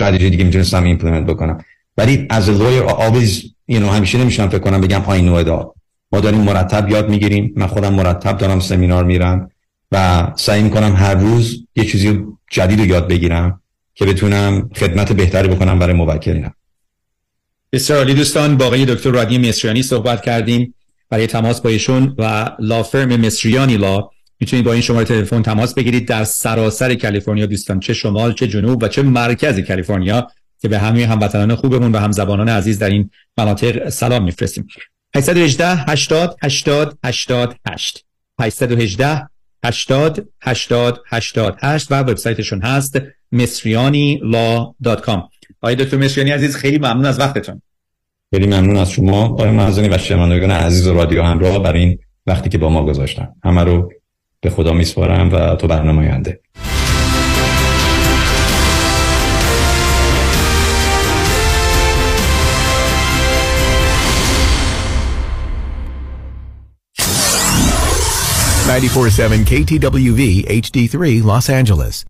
استراتژی دیگه می‌تونستم implement بکنم. ولی از lawyer always you know همیشه نمیشم فکر کنم بگم پایین نوع داد ما داریم مرتب یاد می‌گیریم. من خودم مرتب دارم سمینار میرم و سعی می‌کنم هر روز یه چیزی جدید رو یاد بگیرم که بتونم خدمت بهتری بکنم برای موکلینم بسیار عالی دوستان با دکتر رادی مصریانی صحبت کردیم. برای تماس با ایشون و law firm مصریانی law می‌تونید با این شماره تلفن تماس بگیرید در سراسر کالیفرنیا دوستان چه شمال چه جنوب و چه مرکز کالیفرنیا که به همه هموطنان خوبمون و همزبانان عزیز در این مناطق سلام میفرستیم. 818 80 80 88 818 80 80 88 و وبسایتشون هست مصریانی.la.com آقای دکتر مصریانی عزیز خیلی ممنون از وقتتون. خیلی ممنون از شما. آقای مهزانی و شنوندگان عزیز و رادیو همراه برای این وقتی که با ما گذاشتن. همه رو به خدا میسپارم و تو برنامه آینده KTWV HD3 Los Angeles.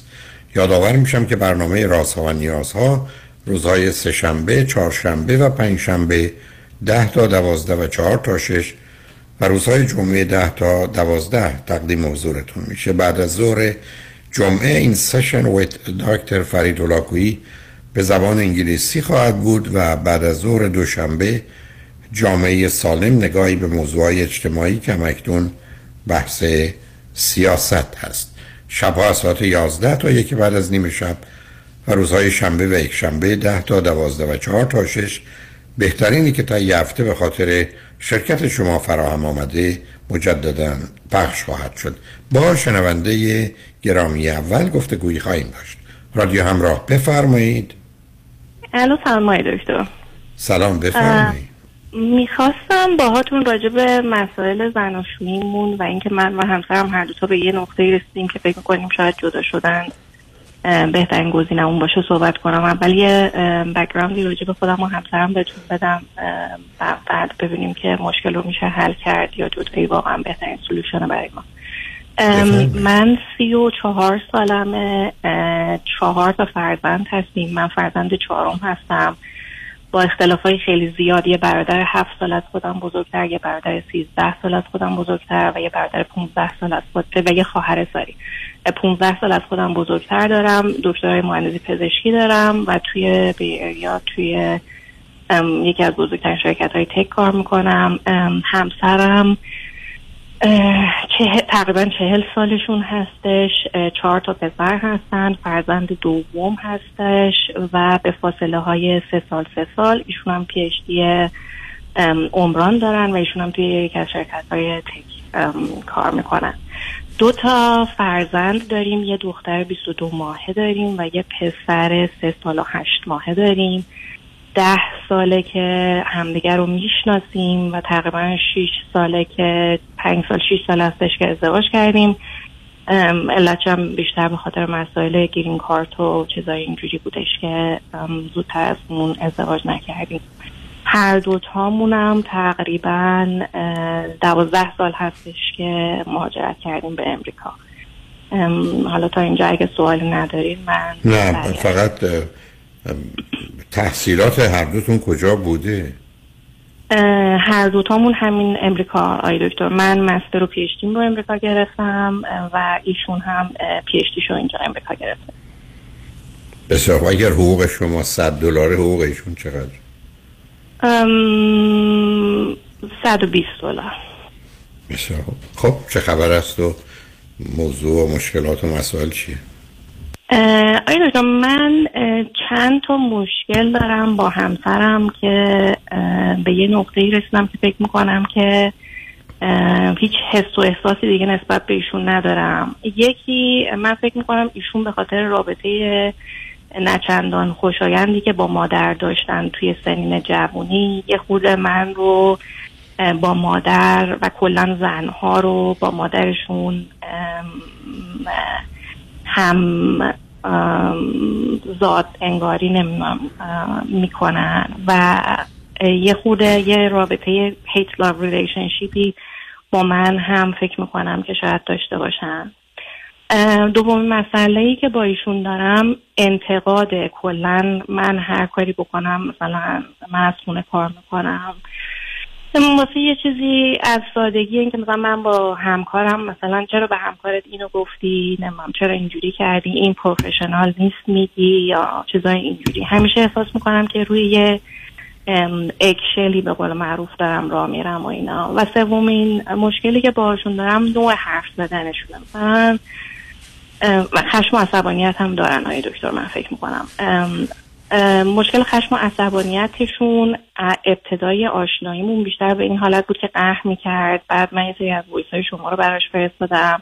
یادآور میشم که برنامه رازها و نیازها روزهای سهشنبه، چهارشنبه و پنجشنبه ده تا دوازده و چهار تا شش و روزهای جمعه ده تا دوازده تقدیم حضورتون میشه. بعد از ظهر جمعه این سشن ویت دکتر فرید اولاکویی به زبان انگلیسی خواهد بود و بعد از ظهر دوشنبه جامعه سالم نگاهی به موضوعهای اجتماعی که مکتون بحث سیاست هست. شبها از ساعت 11 تا یکی بعد از نیمه شب و روزهای شنبه و یک شنبه 10 تا 12 و 4 تا 6 بهترینی که تا یه هفته به خاطر شرکت شما فراهم آمده مجددا پخش خواهد شد. با شنونده گرامی اول گفته گویی خواهیم داشت. رادیو همراه بفرمایید. الو سلام دکتر. سلام بفرمایید. می‌خواستم باهاتون راجع به مسائل زناشوییمون و اینکه من و همسرم هر دو تا به یه نقطه رسیدیم که فکر کنیم شاید جدا شدن بهترین گزینه اون باشه صحبت کنم. اول یه بکگراندی راجع به خودم و همسرم بهتون بدم و بعد ببینیم که مشکل رو میشه حل کرد یا جدایی واقعا بهترین سلوشنه برای ما. من سی و چهار سالمه چهار تا فرزند هستیم. من فرزند چهارم هستم. با اختلاف های خیلی زیاد یه برادر هفت سال از خودم بزرگتر یه برادر سیزده سال از خودم بزرگتر و یه برادر پونزده سال از خودم و یه خواهر ساری. پونزده سال از خودم بزرگتر دارم دکترای مهندسی پزشکی دارم و توی یا توی یکی از بزرگترین شرکت های تک کار می‌کنم. همسرم چه، تقریبا چهل سالشون هستش چهار تا پسر هستن فرزند دوم هستش و به فاصله های سه سال سه سال ایشون هم پیشتی عمران دارن و ایشون هم توی یک از شرکت های تک کار می‌کنن. دو تا فرزند داریم یه دختر 22 ماهه داریم و یه پسر سه سال و هشت ماهه داریم. ده ساله که همدیگر رو می‌شناسیم و تقریبا 6 ساله که پنج سال 6 سال هستش که ازدواج کردیم. ام، علتش هم بیشتر به خاطر مسائل گرین کارت و چیزای اینجوری بودش که زودتر از اون ازدواج نکردیم. هر دوتامونم تقریبا دوازده سال هستش که مهاجرت کردیم به امریکا. ام، حالا تا اینجا اگه سوالی ندارین من نه. فقط تحصیلات هر دوتون کجا بوده؟ هر دوتامون همین امریکا آی دکتر. من مستر و پیشتیم رو امریکا گرفتم و ایشون هم پیشتیش رو اینجا امریکا گرفتم بسیار اگر حقوق شما 100 دلار حقوق ایشون چقدر؟ ام، 120 دلار. بسیار. خب چه خبر است و موضوع و مشکلات و مسائل چیه؟ آقای دکتر من چند تا مشکل دارم با همسرم که به یه نقطه رسیدم که فکر می‌کنم که هیچ حس و احساسی دیگه نسبت به ایشون ندارم. یکی من فکر می‌کنم ایشون به خاطر رابطه نچندان خوشایندی که با مادر داشتن توی سنین جوانی یه خود من رو با مادر و کلا زنها رو با مادرشون هم ذات انگاری نمی‌دونم می‌کنن. و یه خورده یه رابطه hate love relationshipی با من هم فکر می‌کنم که شاید داشته باشن. دومین مسئله ای که با ایشون دارم انتقاد کلا من هر کاری بکنم مثلا من از خونه کار می‌کنم. واسه یه چیزی از سادگی این که من با همکارم مثلا چرا به همکارت اینو گفتی؟ نمیم چرا اینجوری کردی؟ این پروفشنال نیست میگی یا چیزای اینجوری؟ همیشه احساس می‌کنم که روی یه اکشلی به قول معروف دارم راه میرم و اینا. و سومین مشکلی که باهاشون دارم نوع حرف زدنشونه. مثلا و خشم و عصبانیت هم دارن های دکتر من فکر می‌کنم. مشکل خشم و عصبانیتشون ابتدای آشناییمون بیشتر به این حالت بود که قهر می‌کرد. بعد من یه سری از ویس های شما رو براش فرستادم.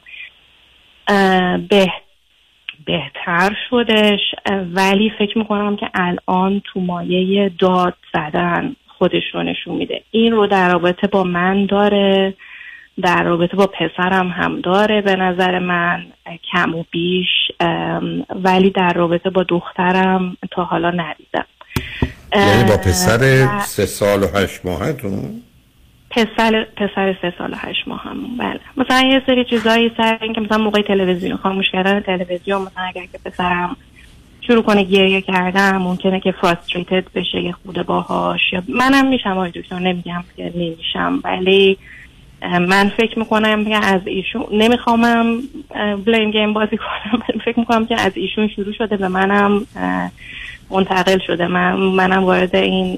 به بهتر شدش. ولی فکر می‌کنم که الان تو مایه داد زدن خودش رو نشون میده. این رو در رابطه با من داره. در رابطه با پسرم هم داره به نظر من کم و بیش ولی در رابطه با دخترم تا حالا ندیدم. یعنی با پسر سه سال و هشت ماهتون پسر پسر سه سال و هشت ماه هم بله. مثلا یه سری چیزایی سر اینکه مثلا موقع تلویزیون خاموش کردن تلویزیون مثلا اگر که پسرم شروع کنه گریه کردن ممکنه که فراستریتد بشه یه خورده باهاش یا منم میشم آقای دکتر نمیگم که نمیشم ولی من فکر می‌کنم که از ایشون نمیخوامم بلیم گیم بازی کنم فکر می‌کنم که از ایشون شروع شده به منم منتقل شده. من منم وارد این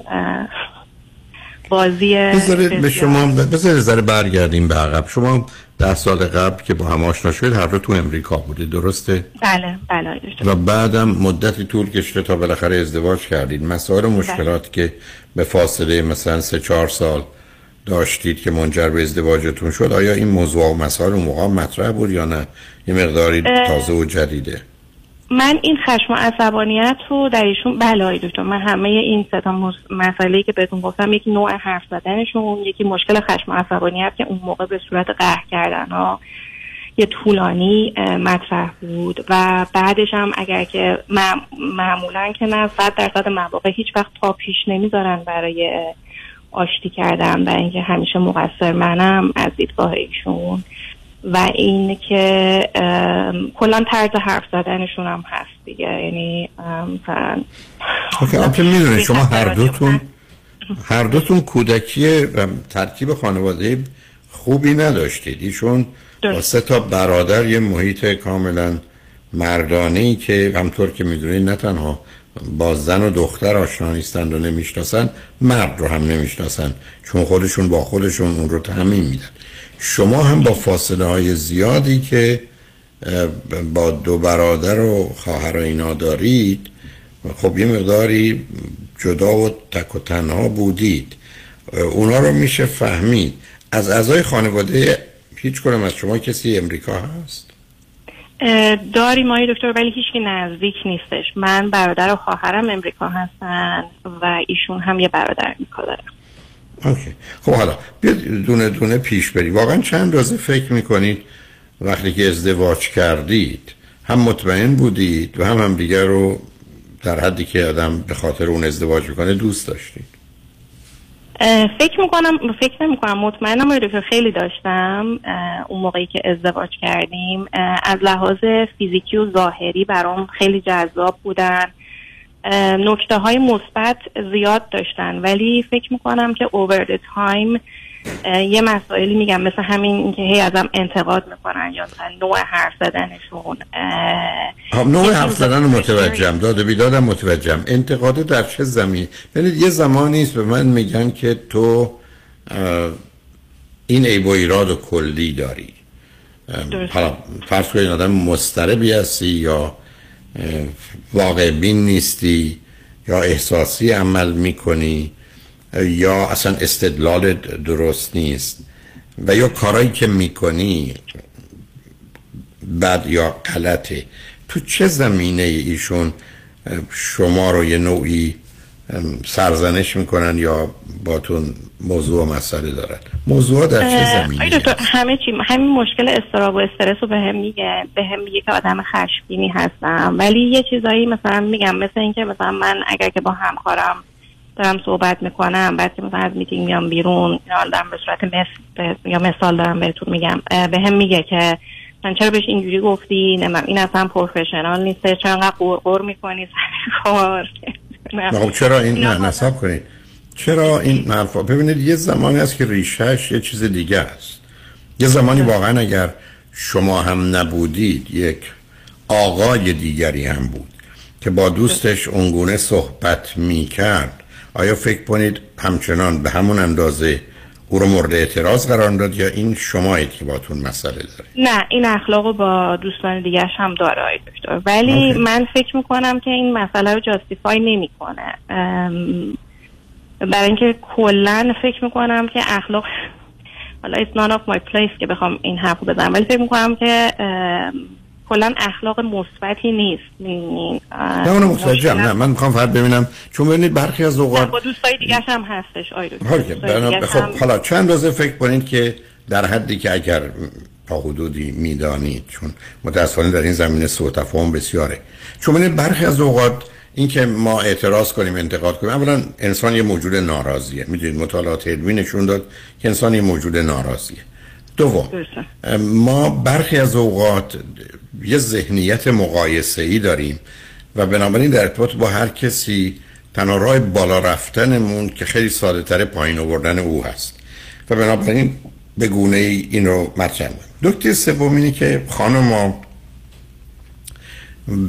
بازی بذارید به شما بذارید ذره برگردیم به عقب. شما ده سال قبل که با هم آشنا شدید هر دو تو امریکا بودید درسته؟ بله بله. و بعدم مدتی طول کشیده تا بالاخره ازدواج کردید. مسائل و مشکلاتی که به فاصله مثلا سه چهار سال داشتید که منجر به ازدواجتون شد آیا این موضوع و مسائل اون موقع مطرح بود یا نه یه مقداری. تازه و جدیده من این خشم و عصبانیت رو در ایشون بله آقای دکتر من همه این مس- مسئله که بهتون گفتم یکی نوع حرف زدنشون یکی مشکل خشم و عصبانیت که اون موقع به صورت قهر کردن ها یه طولانی مطرح بود و بعدش هم اگر که مع- معمولا که نه صد درصد مواقع هیچ وقت پا پیش نمی‌ذارن برای آشتی کردن و اینکه همیشه مقصر منم از دیدگاه ایشون و این که کلا طرز حرف زدنشون هم هست دیگه یعنی اوکی این شما هر دوتون. هر دوتون کودکی ام، ترکیب خانواده خوبی نداشتید ایشون با. سه تا برادر یه محیط کاملا مردانه ای که همطور که می‌دونید نه تنها با زن و دختر آشنا نیستند و نمی‌شناسن مرد رو هم نمی‌شناسن چون خودشون با خودشون اون رو تعمین میدن. شما هم با فاصله های زیادی که با دو برادر و خواهر اینا دارید خب یه مقداری جدا و تک و تنها بودید. اونا رو میشه فهمید. از اعضای خانواده هیچ کنم از شما کسی امریکا هست؟ داریم آقای دکتر ولی هیچکی نزدیک نیستش. من برادر و خواهرم امریکا هستن و ایشون هم یه برادر امریکا دارن. اوکی. خب حالا بیاد دونه دونه پیش بری واقعا چند روزه فکر می‌کنید وقتی که ازدواج کردید هم مطمئن بودید و هم هم دیگر رو در حدی که آدم به خاطر اون ازدواج می‌کنه دوست داشتید؟ فکر می‌کنم فکر نمی کنم مطمئنم که خیلی داشتم. اون موقعی که ازدواج کردیم. از لحاظ فیزیکی و ظاهری برام خیلی جذاب بودن. نکته های مثبت زیاد داشتن. ولی فکر می‌کنم که اوور تایم یه مسائلی میگم مثل همین اینکه هی ازم انتقاد می‌کنن یا مثلا نوع حرف زدنشون خب، نوع حرف زدن متوجهم. داده بیدادم متوجهم. انتقاد در چه زمین؟ ببینید یه زمانی است به من میگن که تو این عیب و ایراد و کلی داری. فرض کنید آدم مستربی هستی یا واقع بین نیستی یا احساسی عمل می‌کنی. یا اصلا استدلال درست نیست و یا کارایی که می‌کنی بد یا غلطه. تو چه زمینه ایشون شما رو یه نوعی سرزنش می‌کنن یا باتون موضوع و مسئله دارن؟ موضوع در چه زمینه همه چی همین مشکل استراب و استرس رو به هم میگه به هم میگه که آدم خشمگینی هستم. ولی یه چیزایی مثلا میگم مثل اینکه مثلا من اگر که با همکارم دارم صحبت می‌کنم بعد که مثلا از میتینگ میام بیرون یا دارم به صورت مثل یا مثال دارم بهتون میگم. به هم میگه که من چرا بهش اینجوری گفتی؟ نمیم این اصلا پروفشنال نیست. چرا انقدر قرقر می‌کنی؟ کار خب چرا این نه نصب کنید چرا این حرفا؟ ببینید یه زمانی است که ریشهش یه چیز دیگه است. یه زمانی واقعا اگر شما هم نبودید یک آقای دیگری هم بود که با دوستش اونگونه صحبت می‌کرد. آیا فکر کنید همچنان به همون اندازه او رو مورد اعتراض قرار داد یا این شما که باتون مسئله داره؟ نه این اخلاق با دوستان دیگرش هم داره آی دکتر. ولی من فکر می‌کنم که این مسئله رو جاستیفای نمی‌کنه. برای اینکه کلا فکر می‌کنم که اخلاق حالا it's none of my place که بخوام این حرف بزنم ولی فکر می‌کنم که کلا اخلاق مثبتی نیست. نه اونو متوجهم نه من می‌خوام فقط ببینم. چون ببینید برخی از اوقات با دوستای دیگه هم هستش آیدو خب حالا چند روزه فکر کنید که در حدی که اگر تا حدودی می‌دانید چون متاسفانه در این زمینه سوء تفاهم بسیاره. چون ببینید برخی از اوقات اینکه ما اعتراض کنیم انتقاد کنیم اولا انسان یه موجود ناراضیه. می‌دونید مطالعات علمی نشون داد که انسان یه موجود ناراضیه. دوم ما برخی از اوقات یه ذهنیت مقایسه ای داریم و بنابراین در ارتباط با هر کسی تنها راه بالا رفتنمون که خیلی ساده تر پایین آوردن او هست. و بنابراین به گونه ای این رو مطرح دکتر سوم اینه که خانم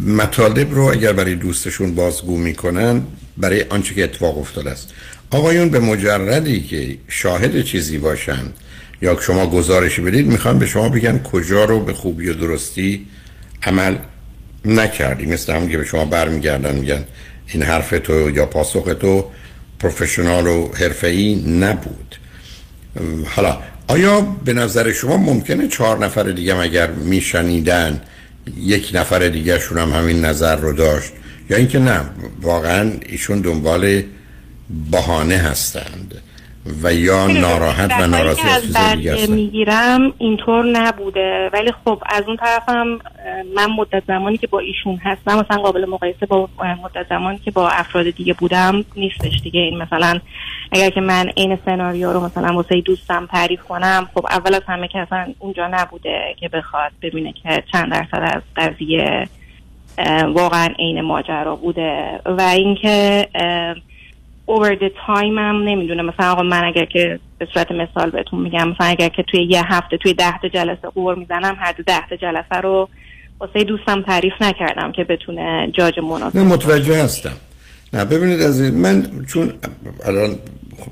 مطالب رو اگر برای دوستشون بازگو می‌کنن برای آنچه که اتفاق افتاده است. آقایون به مجردی که شاهد چیزی باشن یا شما گزارشی بدید می‌خوان به شما بگن کجا رو به خوبی و درستی عمل نکردی. مثل همون که به شما برمیگردن میگن این حرف تو یا پاسخ تو پروفشنال و حرفه‌ای نبود. حالا آیا به نظر شما ممکنه چهار نفر دیگه اگر میشنیدن یک نفر دیگه شون هم همین نظر رو داشت؟ یا اینکه نه واقعا ایشون دنبال بهانه هستند. و یا ناراحت و ناراضی از چیز می‌گیرم اینطور نبوده. ولی خب از اون طرفم من مدت زمانی که با ایشون هستم مثلا قابل مقایسه با مدت زمانی که با افراد دیگه بودم نیستش دیگه. این مثلا اگر که من این سناریو رو مثلا واسه دوستم تعریف کنم خب اول از همه که اصلا اونجا نبوده که بخواد ببینه که چند درصد از قضیه واقعا عین ماجرا بوده. و اینکه over the time هم نمی‌دونه مثلا آقا من اگر که به صورت مثال بهتون میگم مثلا اگر که توی یه هفته توی ده تا جلسه قور می‌زنم هر دو ده تا جلسه رو واسه دوستم تعریف نکردم که بتونه جاج مناسب نه متوجه هستم. نه ببینید از من چون الان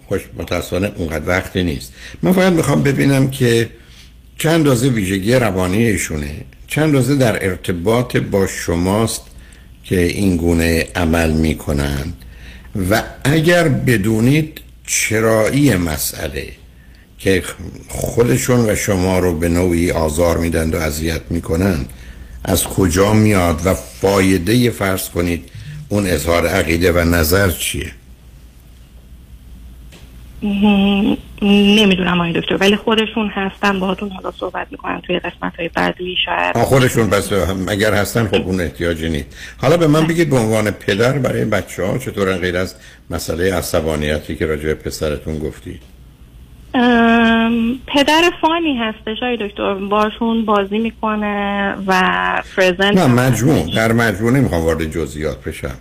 خوش متاسفانه اونقدر وقتی نیست. من فقط می‌خوام ببینم که چند اندازه ویژگی روانی ایشونه چند اندازه در ارتباط با شماست که این گونه عمل می‌کنند و اگر بدونید چرایی مسئله که خودشون و شما رو به نوعی آزار میدن و اذیت می‌کنن از کجا میاد و فایده فرض کنید اون اظهار عقیده و نظر چیه؟ نمی‌دونم آقای دکتر ولی خودشون هستن باهاتون حالا صحبت می‌کنن توی قسمت های بعدی شاید. خودشون پس هم- اگر هستن خب اون احتیاجی نیست. حالا به من بگید به عنوان پدر برای بچه ها چطور غیر از مسئله عصبانیتی که راجع به پسرتون گفتی؟ پدر فانی هستش آقای دکتر باشون بازی می‌کنه و پرزنت نه مجموع. در مجموع نمی‌خوام وارد جزئیات بشم.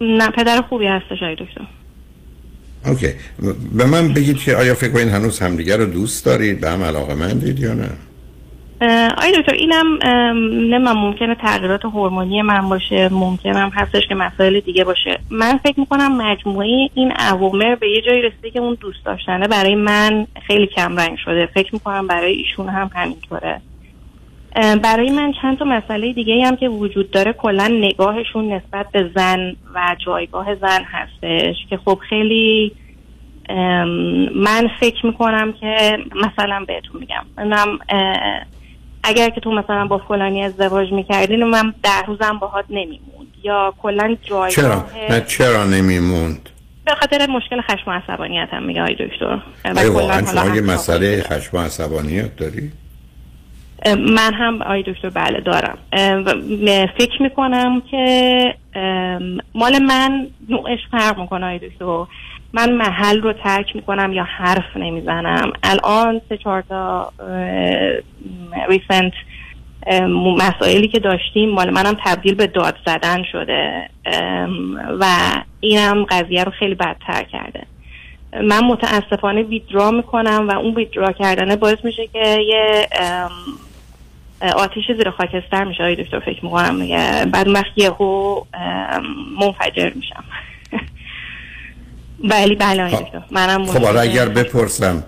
نه پدر خوبی هستش آقای دکتر. اوکی. به من بگید که آیا فکر کنید هنوز همدیگر رو دوست دارید؟ به هم علاقه مندید یا نه؟ آقای دکتر اینم نمیم ممکنه تغییرات هورمونی من باشه ممکنم هستش که مسائل دیگه باشه. من فکر می‌کنم مجموعه این عوامر به یه جایی رسیده که اون دوست داشتنه برای من خیلی کم رنگ شده. فکر می‌کنم برای ایشون هم همینطوره. برای من چند تا مسئله دیگه هم که وجود داره کلا نگاهشون نسبت به زن و جایگاه زن هستش که خب خیلی من فکر می‌کنم که مثلا بهتون میگم منم اگر که تو مثلا با فلانی ازدواج می‌کردین من ده روزم باهات نمیموند یا کلا چرا؟ جایگاه نه چرا نمیموند به خاطر مشکل خشم و عصبانیت هم میگه آقای دکتر واقعا شما یه مسئله. خشم و عصبانیت داری؟ من هم آقای دکتر بله دارم. فکر می‌کنم که مال من نوعش فرق می‌کنه آقای دکتر. من محل رو ترک می‌کنم یا حرف نمی‌زنم. الان سه چهار تا ریسنت مسائلی که داشتیم مال منم تبدیل به داد زدن شده. و اینم قضیه رو خیلی بدتر کرده. من متاسفانه ویدرا می‌کنم و اون ویدرا کردنه باعث میشه که یه آتیش زیر خاکستر میشه. آقای دکتر فکر می‌کنم بعد اون وقت یهو منفجر میشم. ولی بله آقای خب. دکتر منم خب حالا اگر بپرسم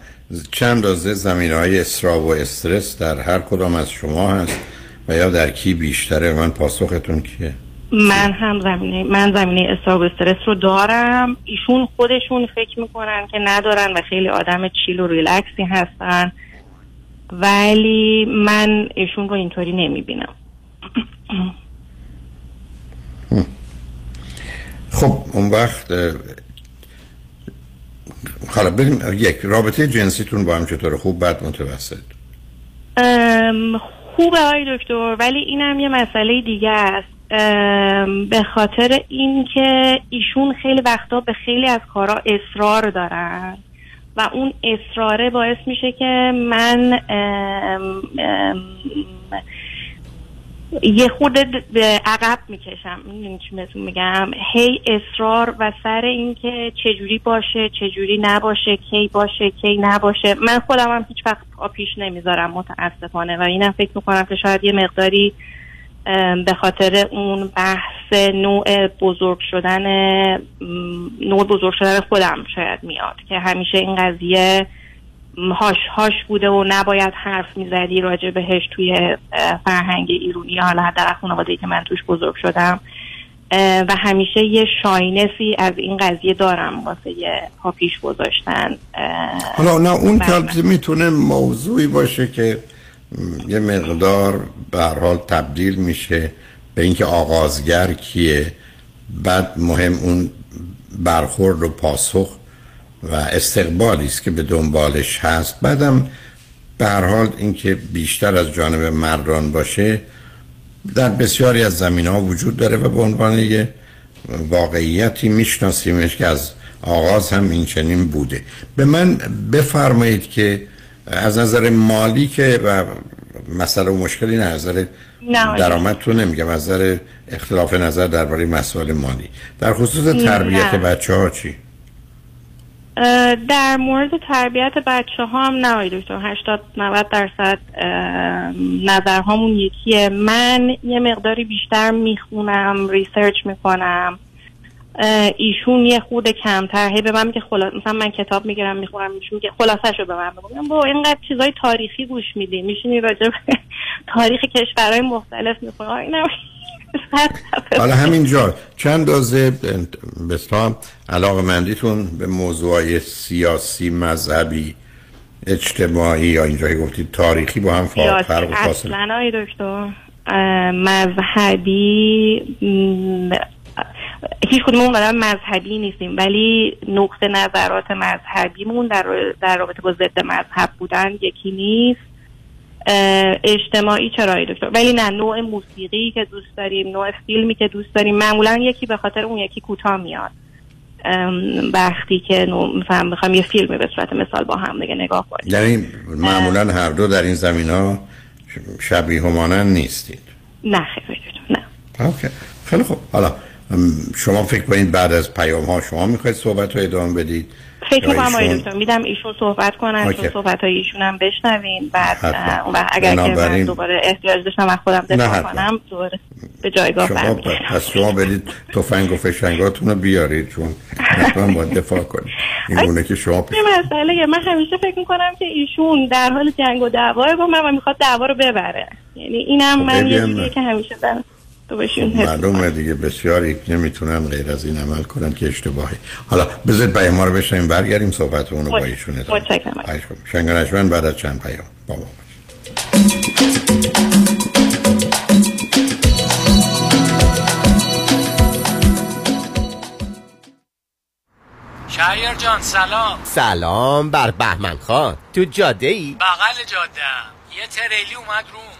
چند رازه زمین های اسرا و استرس در هر کدام از شما هست و یا در کی بیشتره؟ من پاسختون کیه؟ من هم زمینه من زمینه استراب و استرس رو دارم. ایشون خودشون فکر می‌کنن که ندارن و خیلی آدم چیل و ریلکسی هستن. ولی من ایشون رو اینطوری نمی‌بینم. خب اون وقت حالا بریم یک رابطه جنسیتون با هم چطوره؟ خوب بد متوسط؟ خوبه آقای دکتر ولی اینم یه مسئله دیگه است. به خاطر اینکه ایشون خیلی وقتا به خیلی از کارا اصرار دارن. و اون اصراره باعث میشه که من ام، یه خورده د- به عقب می‌کشم. می‌دونی چی میگم؟ هی اصرار و سر اینکه چجوری باشه چجوری نباشه کی باشه کی نباشه. من خودم هم هیچ وقت پیش نمی‌ذارم متاسفانه. و اینم فکر می‌کنم که شاید یه مقداری به خاطر اون بحث نوع بزرگ شدن نوع بزرگ شدن خودم شاید میاد که همیشه این قضیه هاش هاش بوده و نباید حرف می‌زدی راجع بهش توی فرهنگ ایرونی حالا در خانواده که من توش بزرگ شدم و همیشه یه شاینسی از این قضیه دارم واسه یه پاپیش گذاشتن اه، حالا نه اون که بله. می‌تونه موضوعی باشه که یه مقدار به حال تبدیل میشه به اینکه آغازگر کیه. بعد مهم اون برخورد و پاسخ و استقبالی است که به دنبالش هست. بعدم به حال اینکه بیشتر از جانب مردان باشه در بسیاری از زمین ها وجود داره و به عنوان یه واقعیتی میشناسیمش که از آغاز هم این چنین بوده. به من بفرمایید که از نظر مالی که و مسئله و مشکلی نه از نظر نه. درآمدتون نمیگم از نظر اختلاف نظر درباره مسائل مالی در خصوص نه. تربیت بچه ها چی؟ در مورد تربیت بچه ها هم نه دکتر 80 90 درصد نظرهامون یکیه من یه مقداری بیشتر می‌خونم research می‌کنم ایشون یه خورده کمتر. هی به من میگه خلاص مثلا من کتاب می‌گیرم می‌خونم ایشون میگه خلاصش رو به من بگو. میگم با اینقدر چیزای تاریخی گوش میدی. میشینی راجع به تاریخ کشورهای مختلف می‌خونی. اینم حالا همینجا. چند دازه بسیار علاقه مندیتون به موضوع سیاسی مذهبی اجتماعی یا اینجایی گفتید تاریخی با هم فرق اصلا دکتر مذهبی هیچ کدوم آدم مذهبی نیستیم ولی نقطه نظرات مذهبیمون در, در رابطه با ضد مذهب بودن یکی نیست. اجتماعی چرا دکتر؟ ولی نه نوع موسیقی که دوست داریم نوع فیلمی که دوست داریم معمولا یکی به خاطر اون یکی کوتاه میاد. وقتی که مثلا بخوام یه فیلمی به صورت مثال با هم دیگه نگاه کنیم. یعنی معمولا هر دو در این زمین ها شبیه همانند نیستید. نه خیلی نه. اوکی. خیلی خوب. حالا شما فکر کنید بعد از پیام ها شما می‌خواید صحبت رو ادامه بدید؟ فکر می‌کنم آقای دکتر میدم ایشون صحبت کنن چون صحبت های ایشون هم بشنوین. بعد اون اگر که من دوباره احتیاج داشتم از خودم دفاع کنم دوباره به جایگاه شما پس شما برید تفنگ و فشنگاتون رو بیارید چون حتما باید دفاع کنید. این گونه که شما پیش مسئله من همیشه فکر می‌کنم که ایشون در حال جنگ و دعوای با من و می‌خواد دعوا رو ببره. یعنی اینم خب من یه که همیشه دارم معلومه دیگه بسیاری نمی‌تونن غیر از این عمل کنن که اشتباهی. حالا بذارید به ما رو بشنیم برگردیم صحبت اونو با ایشون متشکرم. بعد از چند پیام بابا شهریار جان سلام. سلام بر بهمن خان. تو جاده ای؟ بغل جاده یه تریلی اومد روم.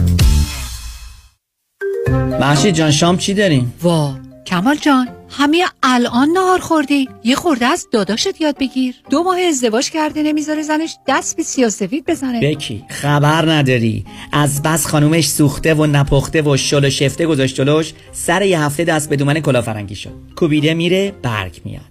محشید جان شام چی داریم؟ وا کمال جان همه الان نهار خوردی. یه خورده از داداشت یاد بگیر. دو ماه ازدواج کرده نمی‌ذاره زنش دست به سیاسفید بزنه. بکی خبر نداری. از بس خانومش سوخته و نپخته و شل و شفته گذاشت جلوش سر یه هفته دست به دومن کلافرنگی شد. کوبیده میره برگ میاد.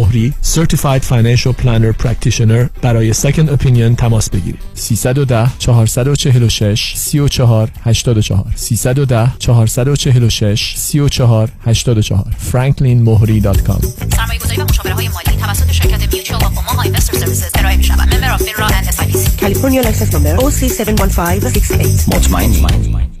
مهری Certified Financial Planner Practitioner برای Second Opinion تماس بگیرید. 310 446 34 84 310 446 34 84 franklinmehri.com سرمایه گذاری و مشاوره های مالی توسط شرکت Mutual of Omaha Investor Services ارائه می شود member of FINRA and S California license number OC71568 مطمئنی.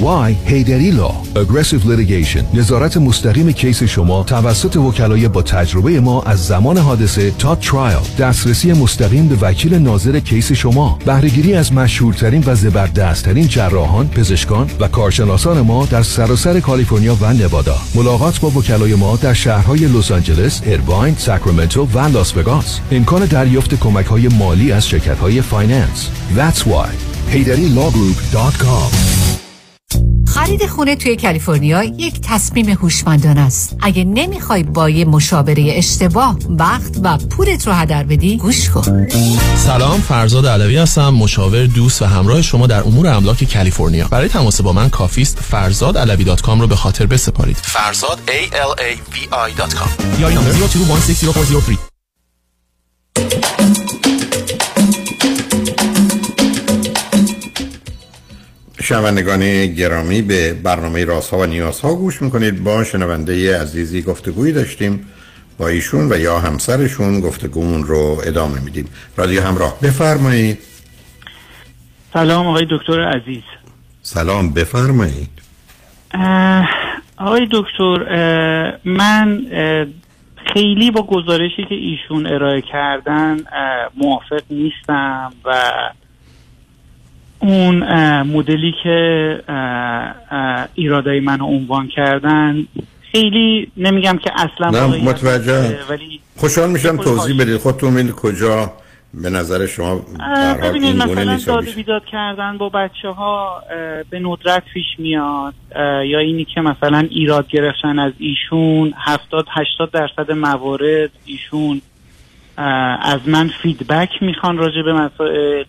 Why هیدری لا Aggressive Litigation. نظارت مستقیم کیس شما توسط وکلای با تجربه ما از زمان حادثه تا ترایل دسترسی مستقیم به وکیل ناظر کیس شما. بهرهگیری از مشهورترین و زبردستترین جراحان پزشکان و کارشناسان ما در سراسر کالیفرنیا و نوادا. ملاقات با وکلای ما در شهرهای لس آنجلس ارواین ساکرامنتو و لاس وگاس. امکان دریافت کمک های مالی از شرکت های finance. That's why. HeydariLawGroup.com خرید خونه توی کالیفرنیا یک تصمیم هوشمندانه است. اگه نمی‌خوای با یه مشاوره اشتباه وقت و پولت رو هدر بدی گوش کن. سلام فرزاد علوی هستم مشاور دوست و همراه شما در امور املاک کالیفرنیا. برای تماس با من علوی dot com رو به خاطر بسپارید. فرزاد A L A V I دات کام یا این شنوندگان گرامی به برنامه راست ها و نیاز ها گوش می‌کنید. با شنونده عزیزی گفتگویی داشتیم با ایشون و یا همسرشون گفتگومون رو ادامه میدیم. رادیو همراه بفرمایید. سلام آقای دکتر عزیز. سلام بفرمایید. آقای دکتر من خیلی با گزارشی که ایشون ارائه کردن موافق نیستم و اون مدلی که ایرادای منو عنوان کردن خیلی نمیگم که اصلا نه متوجه ولی خوشحال میشم توضیح بدید. خودتون می‌دید کجا؟ به نظر شما در اه، حال ببینید این مثلا داد بیداد کردن با بچه ها به ندرت پیش میاد. یا اینی که مثلا ایراد گرفتن از ایشون هفتاد هشتاد درصد موارد ایشون از من فیدبک می‌خوان راجع به مسائل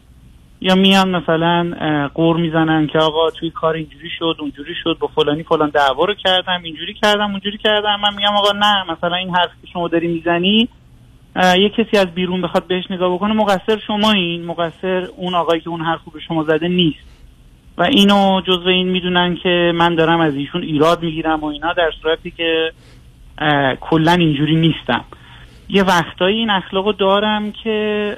یا میان مثلا قور می‌زنن که آقا توی کار اینجوری شد اونجوری شد با فلانی فلان دعوا رو کردم اینجوری کردم اونجوری کردم. من میگم آقا نه مثلا این حرف که شما داری می‌زنی یه کسی از بیرون بخواد بهش نگاه بکنه مقصر شما این مقصر اون آقایی که اون حرف رو به شما زده نیست. و اینو جزو این می‌دونن که من دارم از ایشون ایراد می‌گیرم و اینا در صورتی که کلا اینجوری نیستم. یه وقتایی این اخلاقو دارم که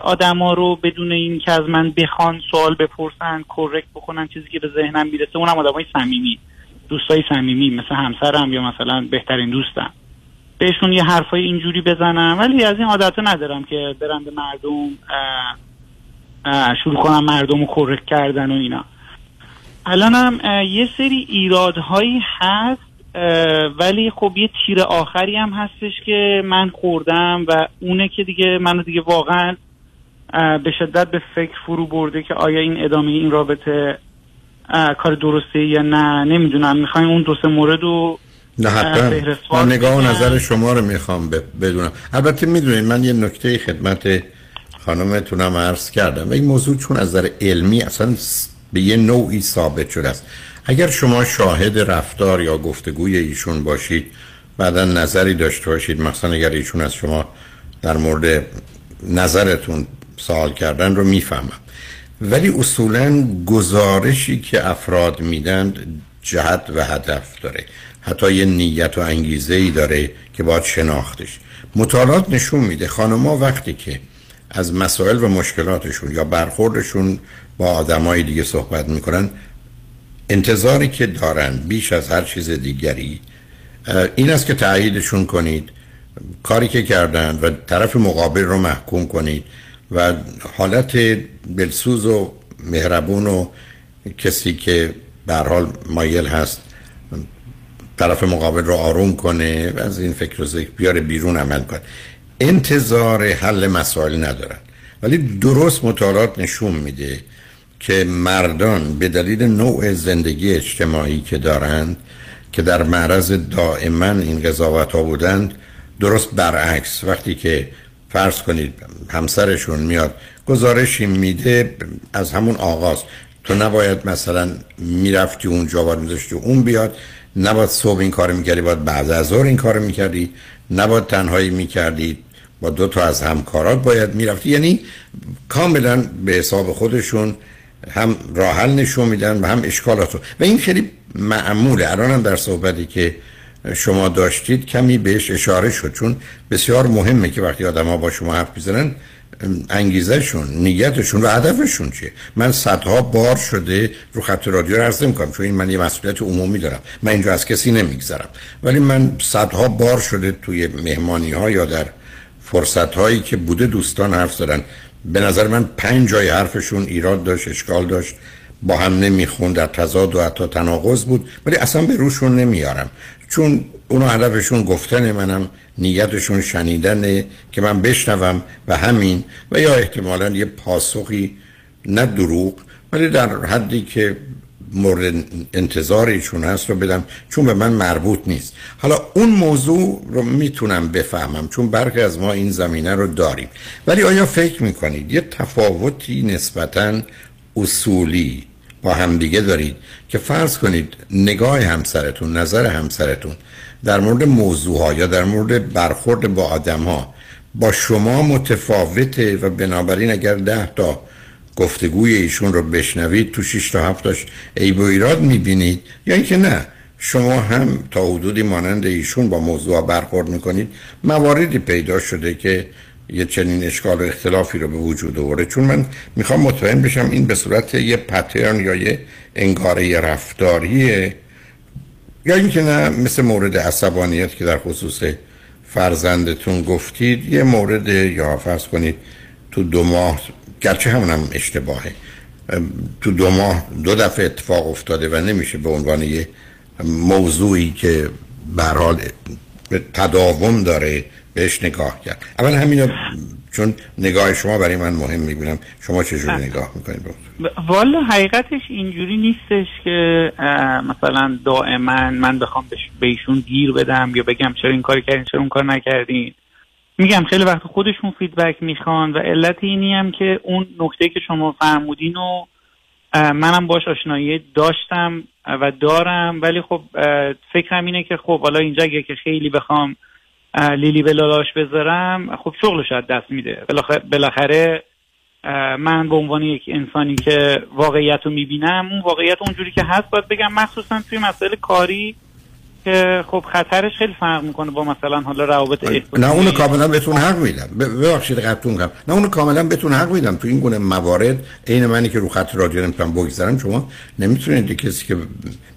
آدما رو بدون این که از من بخوان سوال بپرسن کرکت بکنن چیزی که به ذهنم می‌رسه اونم آدمای صمیمی دوستای صمیمی مثل همسرم یا مثلا بهترین دوستم. بهشون یه حرفای اینجوری بزنم ولی از این عادت ندارم که برم به مردم شروع کنم مردم رو کرک کردن و اینا. الانم یه سری ایرادهایی هست ولی خب یه تیر آخری هم هستش که من خوردم و اونه که دیگه منو دیگه واقعا به شدت به فکر فرو برده که آیا این ادامه این رابطه کار درسته یا نه نمی‌دونم. می‌خوایم اون دو سه مورد رو نه حتما. من نگاه و. نظر شما رو می‌خوام بدونم. البته می‌دونید من یه نکته خدمت خانمتونم عرض کردم. و این موضوع چون از نظر علمی اصلا به یه نوعی ثابت شده است. اگر شما شاهد رفتار یا گفتگوی ایشون باشید بعدا نظری داشته باشید. مثلا اگر ایشون از شما در مورد نظرتون سوال کردن رو می‌فهمم ولی اصولا گزارشی که افراد میدن جهت و هدف داره. حتی یه نیت و انگیزه ای داره که باید شناختش. مطالعات نشون میده. خانما وقتی که از مسائل و مشکلاتشون یا برخوردشون با آدمای دیگه صحبت می‌کنن انتظاری که دارن بیش از هر چیز دیگری این است که تأییدشون کنید کاری که کردن و طرف مقابل رو محکوم کنید و حالت دلسوز و مهربون و کسی که به حال مایل هست طرف مقابل رو آروم کنه و از این فکر و ذکر بیاره بیرون عمل کنه. انتظار حل مسائل ندارن. ولی درست مطالعات نشون میده که مردان به دلیل نوع زندگی اجتماعی که دارند که در معرض دائما این قضاوت ها بودند درست برعکس وقتی که فرض کنید همسرشون میاد گزارشی میده از همون آغاز. تو نباید مثلا می‌رفتی اونجا و میذاشتی اون بیاد نباید صبح این کار می‌کردی باید بعد از ظهر این کار می‌کردی نباید تنهایی می‌کردی با دو تا از همکارات باید می‌رفتی. یعنی کاملا به حساب خودشون هم راحل نشون میدن و هم اشکالات رو و این خیلی معموله. الان هم در صحبتی که شما داشتید کمی بهش اشاره شد. چون بسیار مهمه که وقتی آدم ها با شما حرف می‌زنن انگیزشون نیتشون و هدفشون چیه؟ من صدها بار شده رو خط رادیو رو عرض کنم چون این من یه مسئولیت عمومی دارم. من اینجا از کسی نمیگذرم. ولی من صدها بار شده توی مهمانی ها یا در فرصت هایی که بوده دوستان حرف زدن. به نظر من پنج جای حرفشون ایراد داشت اشکال داشت. با هم نمی‌خوند در تضاد و حتی تناقض بود. ولی اصلا به روشون نمیارم. چون اونو هدفشون گفتن منم نیتشون شنیدنه که من بشنوم و همین. و یا احتمالا یه پاسخی نه دروغ ولی در حدی که مورد انتظار ایشون هست رو بدم چون به من مربوط نیست. حالا اون موضوع رو می‌تونم بفهمم چون برخی از ما این زمینه رو داریم. ولی آیا فکر می‌کنید یه تفاوتی نسبتا اصولی با همدیگه دارید که فرض کنید نگاه همسرتون نظر همسرتون در مورد موضوع ها یا در مورد برخورد با آدم ها با شما متفاوته و بنابراین اگر ده تا گفتگوی ایشون رو بشنوید تو 6 تا 7 تاش عیب و ایراد می‌بینید. یا اینکه نه شما هم تا حدودی مانند ایشون با موضوع برخورد می‌کنید. مواردی پیدا شده که یه چنین اشکال و اختلافی رو به وجود آورده. چون من می‌خوام مطمئن بشم این به صورت یه پترن یا یه انگاره رفتاریه. یا اینکه نه مثل مورد عصبانیت که در خصوص فرزندتون گفتید یه مورد یا فرض کنید تو دو ماه گرچه همونم اشتباهه. تو دو ماه دو دفعه اتفاق افتاده و نمیشه به عنوان یه موضوعی که حال تداوم داره بهش نگاه کرد. اول همین چون نگاه شما برای من مهم می‌بینم. شما چجوری نگاه می‌کنید والا حقیقتش اینجوری نیستش که مثلا دائما من بخوام به ایشون گیر بدم یا بگم چرا این کار کردین چرا اون کار نکردین. میگم خیلی وقت خودشون فیدبک می‌خوان و علت اینی هم که اون نکته که شما فرمودین و منم باش آشنایی داشتم و دارم. ولی خب فکرم اینه که خب حالا اینجا اگه که خیلی بخوام لیلی به بذارم خب شغلش از دست میده. بالاخره من به عنوان یک انسانی که واقعیت رو می‌بینم اون واقعیت اونجوری که هست باید بگم مخصوصا توی مسائل کاری که خب خطرش خیلی فرق می‌کنه با مثلا حالا روابط نه اونو کاملا بهتون حق میدم. ببخشید قطعون کنم نه اونو کاملا بهتون حق میدم. تو این گونه موارد عین منی که رو خط رادیو نمی‌تونم بگذارم شما نمی‌تونید کسی که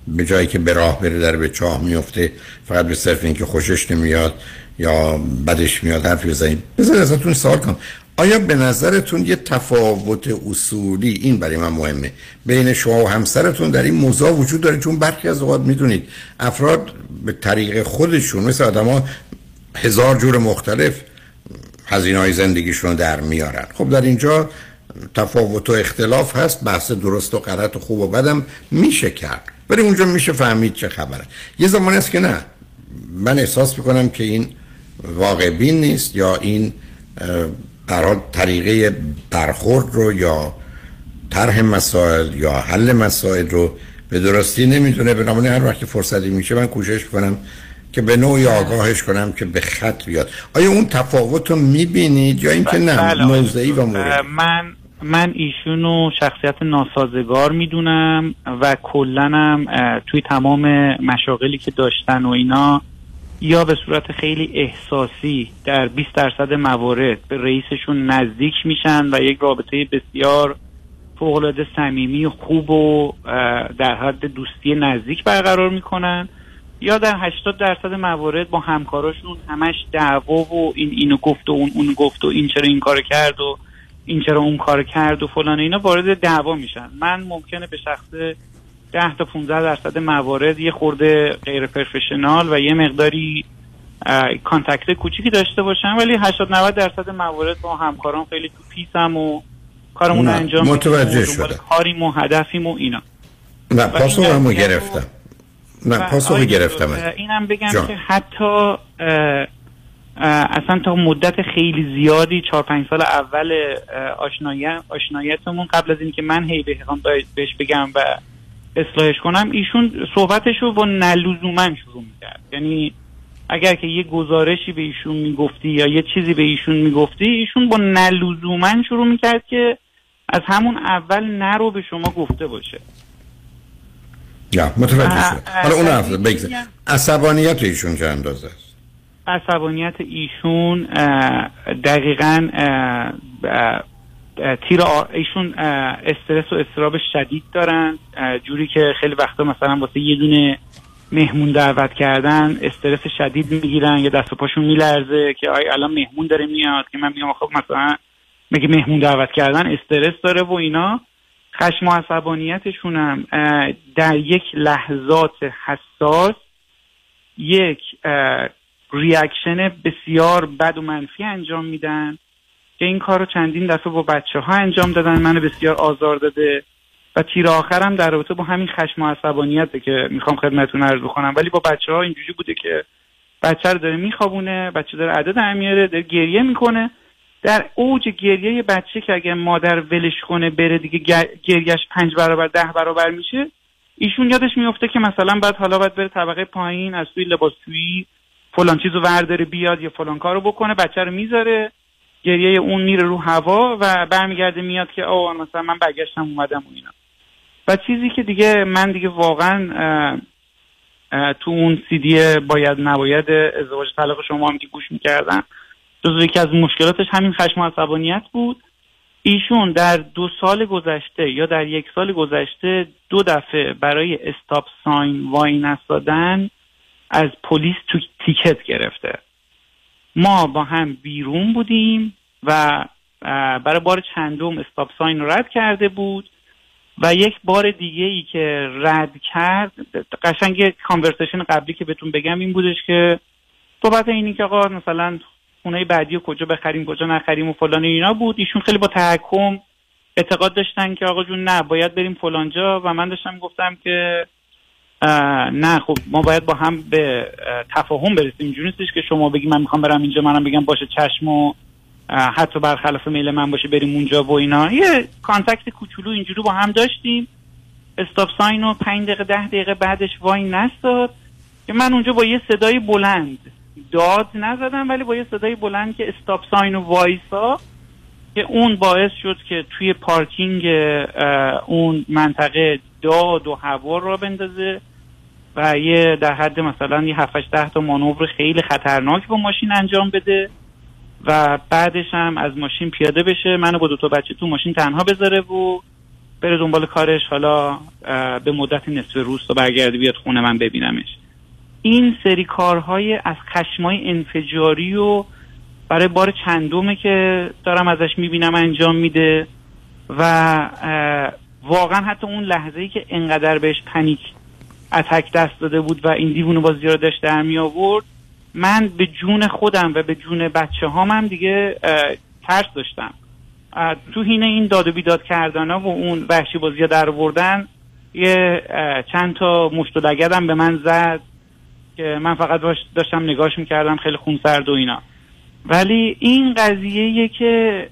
به جایی که به راه بره در به چاه میفته فقط به صرف اینکه خوشش نمیاد یا بدش میاد حرفی بزنید. بذار ازتون سوال کنم. آیا به نظرتون یه تفاوت اصولی این برای من مهمه بین شما و همسرتون در این موضوع وجود داره؟ چون برخی از اوقات می‌دونید افراد به طریق خودشون مثل آدما هزار جور مختلف هزینه های زندگیشون در میارن. خب در اینجا تفاوت و اختلاف هست بحث درست و غلط و خوب و بدم میشه کرد. ولی اونجا میشه فهمید چه خبره. یه زمانی است که نه. من احساس می‌کنم که این واقع نیست یا این حال طریقه برخورد رو یا طرح مسائل یا حل مسائل رو به درستی نمی‌دونه. بنابراین هر وقت فرصتی میشه من کوشش کنم که به نوعی آگاهش کنم که به خط بیاد. آیا اون تفاوت رو می‌بینید یا اینکه نه بله، موضعی و مورد من من ایشونو شخصیت ناسازگار می‌دونم و کلنم توی تمام مشاغلی که داشتن و اینا یا به صورت خیلی احساسی در 20 درصد موارد به رئیسشون نزدیک میشن و یک رابطه بسیار فوقالعاده صمیمی خوب و در حد دوستی نزدیک برقرار می‌کنن. یا در 80 درصد موارد با همکاراشون همش دعوا و این اینو گفت و اون اونو گفت و این چرا این کار کرد و این چرا اون کار کرد و فلان اینا وارد دعوا میشن. من ممکنه به شخص 10 تا 15 درصد موارد یه خورده غیر professional و یه مقداری conflict کوچیکی داشته باشم ولی 80 90 درصد موارد با همکاران خیلی تو پیسم و کارمون انجام متوجه شده کاریم و هدفیم و اینا. نه پاسو همو گرفتم. نه پاسو گرفتم. اینم بگم جان. که حتی اصلا تا مدت خیلی زیادی چهار پنج سال اول آشناییتمون قبل از اینکه من هی بهش بگم و اصلاحش کنم ایشون صحبتش رو با نلزومن شروع می‌کرد. یعنی اگر که یه گزارشی به ایشون می‌گفتی یا یه چیزی به ایشون می‌گفتی ایشون با نلزومن شروع می‌کرد که از همون اول نرو به شما گفته باشه. یا متوجه شد حالا اون حرف بگذار. عصبانیت ایشون چه اندازه است؟ عصبانیت ایشون دقیقا تیر ایشون استرس و استراب شدید دارن. جوری که خیلی وقتا مثلا واسه یه دونه مهمون دعوت کردن استرس شدید می‌گیرن یا دست و پاشون میلرزه که آی الان مهمون داره میاد که من میگم خب مثلا مگه مهمون دعوت کردن استرس داره و اینا. خشم و عصبانیتشون هم در یک لحظات حساس یک ریاکشن بسیار بد و منفی انجام میدن. که این کار رو چندین دفعه با بچه ها انجام دادن منو بسیار آزار داده و تیر آخرم در رابطه با همین خشم و عصبانیته که می‌خوام خدمتتون عرض کنم ولی با بچه ها اینجوری بوده که بچه رو داره میخوابونه بچه داره عدد هم میاره داره گریه می‌کنه. در اوج گریه بچه که اگه مادر ولش کنه بره دیگه گر- گریهش پنج برابر ده برابر میشه ایشون یادش میفته که مثلا بعد حالا باید بره طبقه پایین از توی لباسشویی فلان چیزو ورداره بیاد یا فلان کارو بکنه بچه رو می‌ذاره. گریه اون میره رو هوا و برمیگرده میاد که او مثلا من برگشتم اومدم و اینا. و چیزی که دیگه من دیگه واقعا تو اون سیدی باید نباید ازدواج طلاق شما هم که گوش می‌کردم جزو یکی از مشکلاتش همین خشم و عصبانیت بود. ایشون در دو سال گذشته یا در یک سال گذشته دو دفعه برای استاپ ساین وای نستادن از پلیس تو تیکت گرفته. ما با هم بیرون بودیم و برای بار چندم استاپ ساین رو رد کرده بود و یک بار دیگه ای که رد کرد قشنگ کانورسیشن قبلی که بهتون بگم این بودش که صحبت اینی که آقا مثلا خونه بعدی کجا بخریم کجا نخریم و فلان اینا بود. ایشون خیلی با تحکم اعتقاد داشتن که آقا جون نه باید بریم فلانجا و من داشتم گفتم که نه خب ما باید با هم به اه، تفاهم برسیم. اینجوری نیستش که شما بگی من می‌خوام برم اینجا منم بگم باشه چشم و حتی برخلاف میل من باشه بریم اونجا و اینا. یه conflict کوچولو اینجوری با هم داشتیم. stop sign رو پنج دقیقه ده دقیقه بعدش وای نستاد. که من اونجا با یه صدای بلند داد نزدم ولی با یه صدای بلند که استاپ ساین و وایسا که اون باعث شد که توی پارکینگ اون منطقه داد و هوا را بندازه. و یه در حد مثلا یه 7 ده تا مانور خیلی خطرناک با ماشین انجام بده و بعدش هم از ماشین پیاده بشه. منو با دو تا بچه تو ماشین تنها بذاره و بره دنبال کارش. حالا به مدت نصف روز تا برگرده بیاد خونه من ببینمش. این سری کارهای از خشمای انفجاری و برای بار چندمه که دارم ازش می‌بینم انجام میده و واقعا حتی اون لحظه ای که انقدر بهش پنیک اتک دست داده بود و این دیوونه بازی رو داشت در می آورد. من به جون خودم و به جون بچه هام هم دیگه ترس داشتم. تو حین این داد و بیداد کردن و اون وحشی بازی در آوردن یه چند تا مشت و لگدم به من زد که من فقط داشتم نگاش می‌کردم خیلی خونسرد و اینا. ولی این قضیه که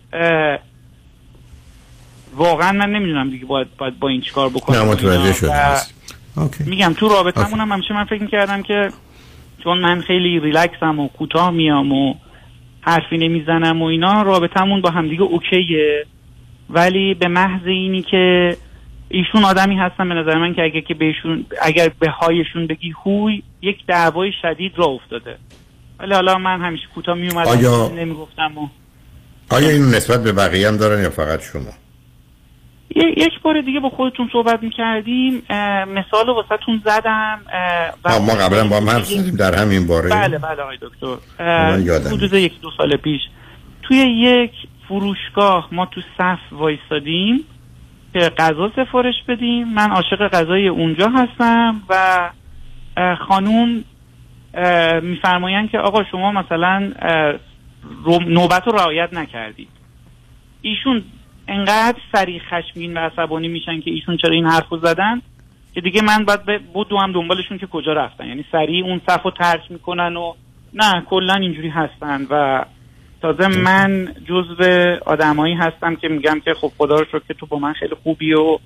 واقعا من نمی‌دونم دیگه باید, باید با این چیکار بکنم. نه متوجه اینا. اوکی. میگم تو رابطمون هم همیشه من فکر می‌کردم که چون من خیلی ریلکسم و کوتاه میام و حرفی نمی‌زنم و اینا رابطمون با همدیگه اوکیه. ولی به محض اینی که ایشون آدمی هستن به نظر من که اگر که بهشون اگر به هایشون بگی هوی یک دعوای شدید را افتاده. ولی حالا من همیشه کوتاه میومدم آیا- نمی‌گفتم و آیا این نسبت به بقیه هم دارن یا فقط شما؟ یک بار دیگه با خودتون صحبت می‌کردیم. مثال رو واسهتون زدم. اه، و- ما قبلا با هم زدیم در همین باره. بله بله آقای دکتر. حدود یک دو سال پیش. توی یک فروشگاه ما تو صف وایستادیم که غذا سفارش بدیم. من عاشق غذای اونجا هستم و خانوم میفرمایند که آقا شما مثلا نوبت رو رعایت نکردید. ایشون انقدر سریع خشمگین و عصبانی میشن که ایشون چرا این حرف رو زدن که دیگه من باید بدوم دنبالشون که کجا رفتن. یعنی سریع اون صف رو ترک می‌کنن و نه کلا اینجوری هستن و تازه من جزو آدمایی هستم که میگم که خب خدا رو شکر که تو با من خیلی خوبی و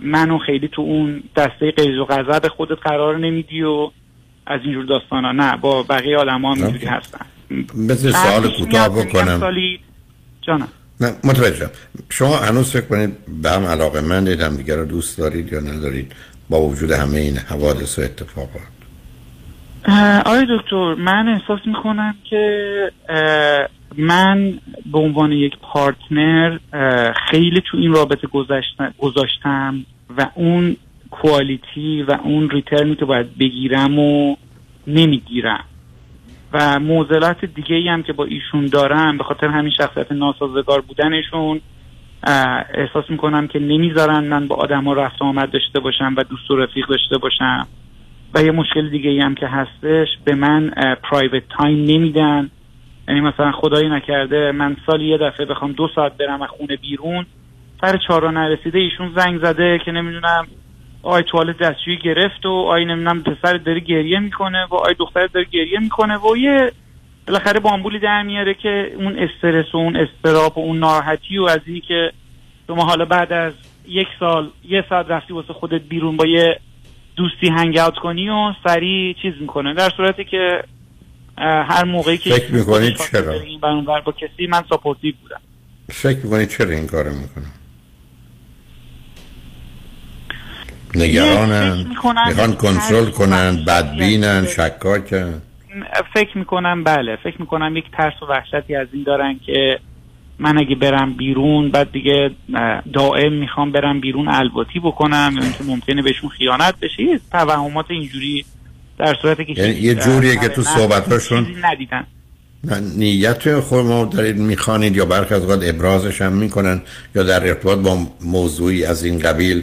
منو خیلی تو اون دسته قیز و غضب خودت قرار نمیدی و از اینجور داستانا. نه با بقیه هم اینجوری هستن. بذار سوال کوتاه بکنم. جانم. نه متوجهم شما هنوز فکر کنید به هم علاقه مندید هم دیگه رو دوست دارید یا ندارید. با وجود همه این حوادث و اتفاقات. آقای دکتر من احساس می‌کنم که من به عنوان یک پارتنر خیلی تو این رابطه گذاشتم و اون کوالیتی و اون ریترنی که باید بگیرم و نمی‌گیرم. و موزلات دیگه ای هم که با ایشون دارم به خاطر همین شخصیت ناسازگار بودنشون احساس می‌کنم که نمی‌ذارن من با آدما رفت و آمد داشته باشم و دوست و رفیق داشته باشم. و یه مشکل دیگه ای هم که هستش به من private time نمیدن. یعنی مثلا خدایی نکرده من سالی یه دفعه بخوام دو ساعت برم از خونه بیرون سر چهارراه نرسیده ایشون زنگ زده که نمی‌دونم آی توالت دستشویی گرفت و آی نمی‌دونم پسر داره گریه می‌کنه و آی دختر داره گریه می‌کنه و یه بالاخره بامبولی در میاره که اون استرس و اون اضطراب و اون ناراحتی و از اینی که شما حالا بعد از یک سال یه ساعت رفتی واسه خودت بیرون با یه دوستی hang out کنی و سریع چیز می‌کنه. در صورتی که هر موقعی که فکر می‌کنید چرا؟ این basically من supportive بودم. فکر می‌کنید چرا این کارو می‌کنن نگرانن می‌خوان کنترل کنن بدبینن. شکاکن. فکر می‌کنم بله فکر می‌کنم یک ترس و وحشتی از این دارن که من اگه برم بیرون بعد دیگه دائم می‌خوام برم بیرون الواتی بکنم یا اینکه ممکنه بهشون خیانت بشه. یه توهمات اینجوری در صورتی که یعنی یه جوریه که تو صحبتاشون- ندیدن. نیت خود ما دارید می‌خوانید یا برخی از اوقات ابرازش هم می‌کنن یا در ارتباط با موضوعی از این قبیل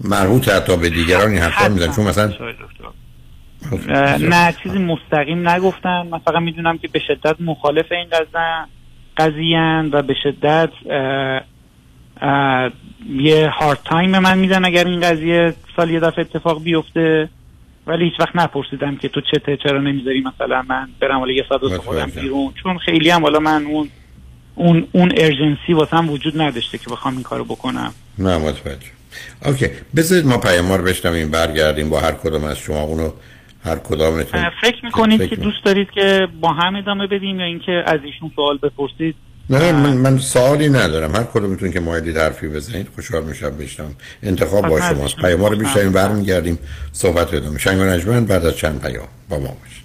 مربوط حتی به دیگران این حرفا میزن چون مثلا نه چیزی مستقیم نگفتم من فقط می‌دونم که به شدت مخالف این قضیه قضیه و به شدت اه، اه، یه hard time به من میدن اگر این قضیه سال یه دفعه اتفاق بیفته. ولی هیچ وقت نپرسیدم که تو چته چرا نمی‌ذاری مثلا من برم حالا یه ساعت واسه خودم. بیرون. چون خیلی هم حالا من اون اون اون urgency واسم وجود نداشته که بخوام این کارو بکنم. نه متوجه. okay بذارید ما پیام رو بشنویم برگردیم با هر کدوم از شما اونو هر کدامتون. فکر می‌کنید فکر که دوست دارید که با هم ادامه بدیم یا اینکه از ایشون سوال بپرسید؟ نه من, من سوالی ندارم. هر کدومتون که مایلید حرفی بزنید خوشحال میشم بشنم انتخاب با. شماست. پیام رو بیشترین برمیگردیم صحبت ادامه. شنگ و نجمن بعد از چند پیام با ما باشید.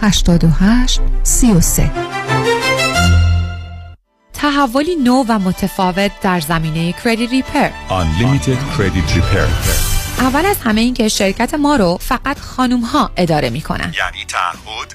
88 33 تحولی نو و متفاوت در زمینه کردیت ریپر. Unlimited Credit Repair. اول از همه این که شرکت ما رو فقط خانوم ها اداره می‌کنن. یعنی تعهد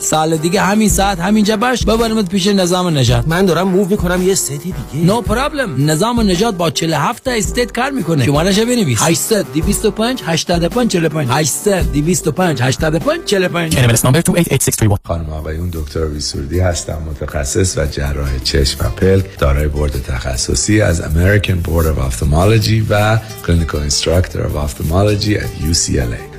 سال دیگه همین ساعت همینجا باش. ببرمت پیش نظام نجات من دارم move می‌کنم یه state دیگه. no no problem نظام نجات با 47 تا state کار می‌کنه. شمارش بنویس. 800 225 85 45 800 225 85 45 NMLS number 288631 خانم آقایون دکتر ویسوردی هستم متخصص و جراح چشم و پلک دارای بورد تخصصی از American Board of Ophthalmology و Clinical Instructor of Ophthalmology at UCLA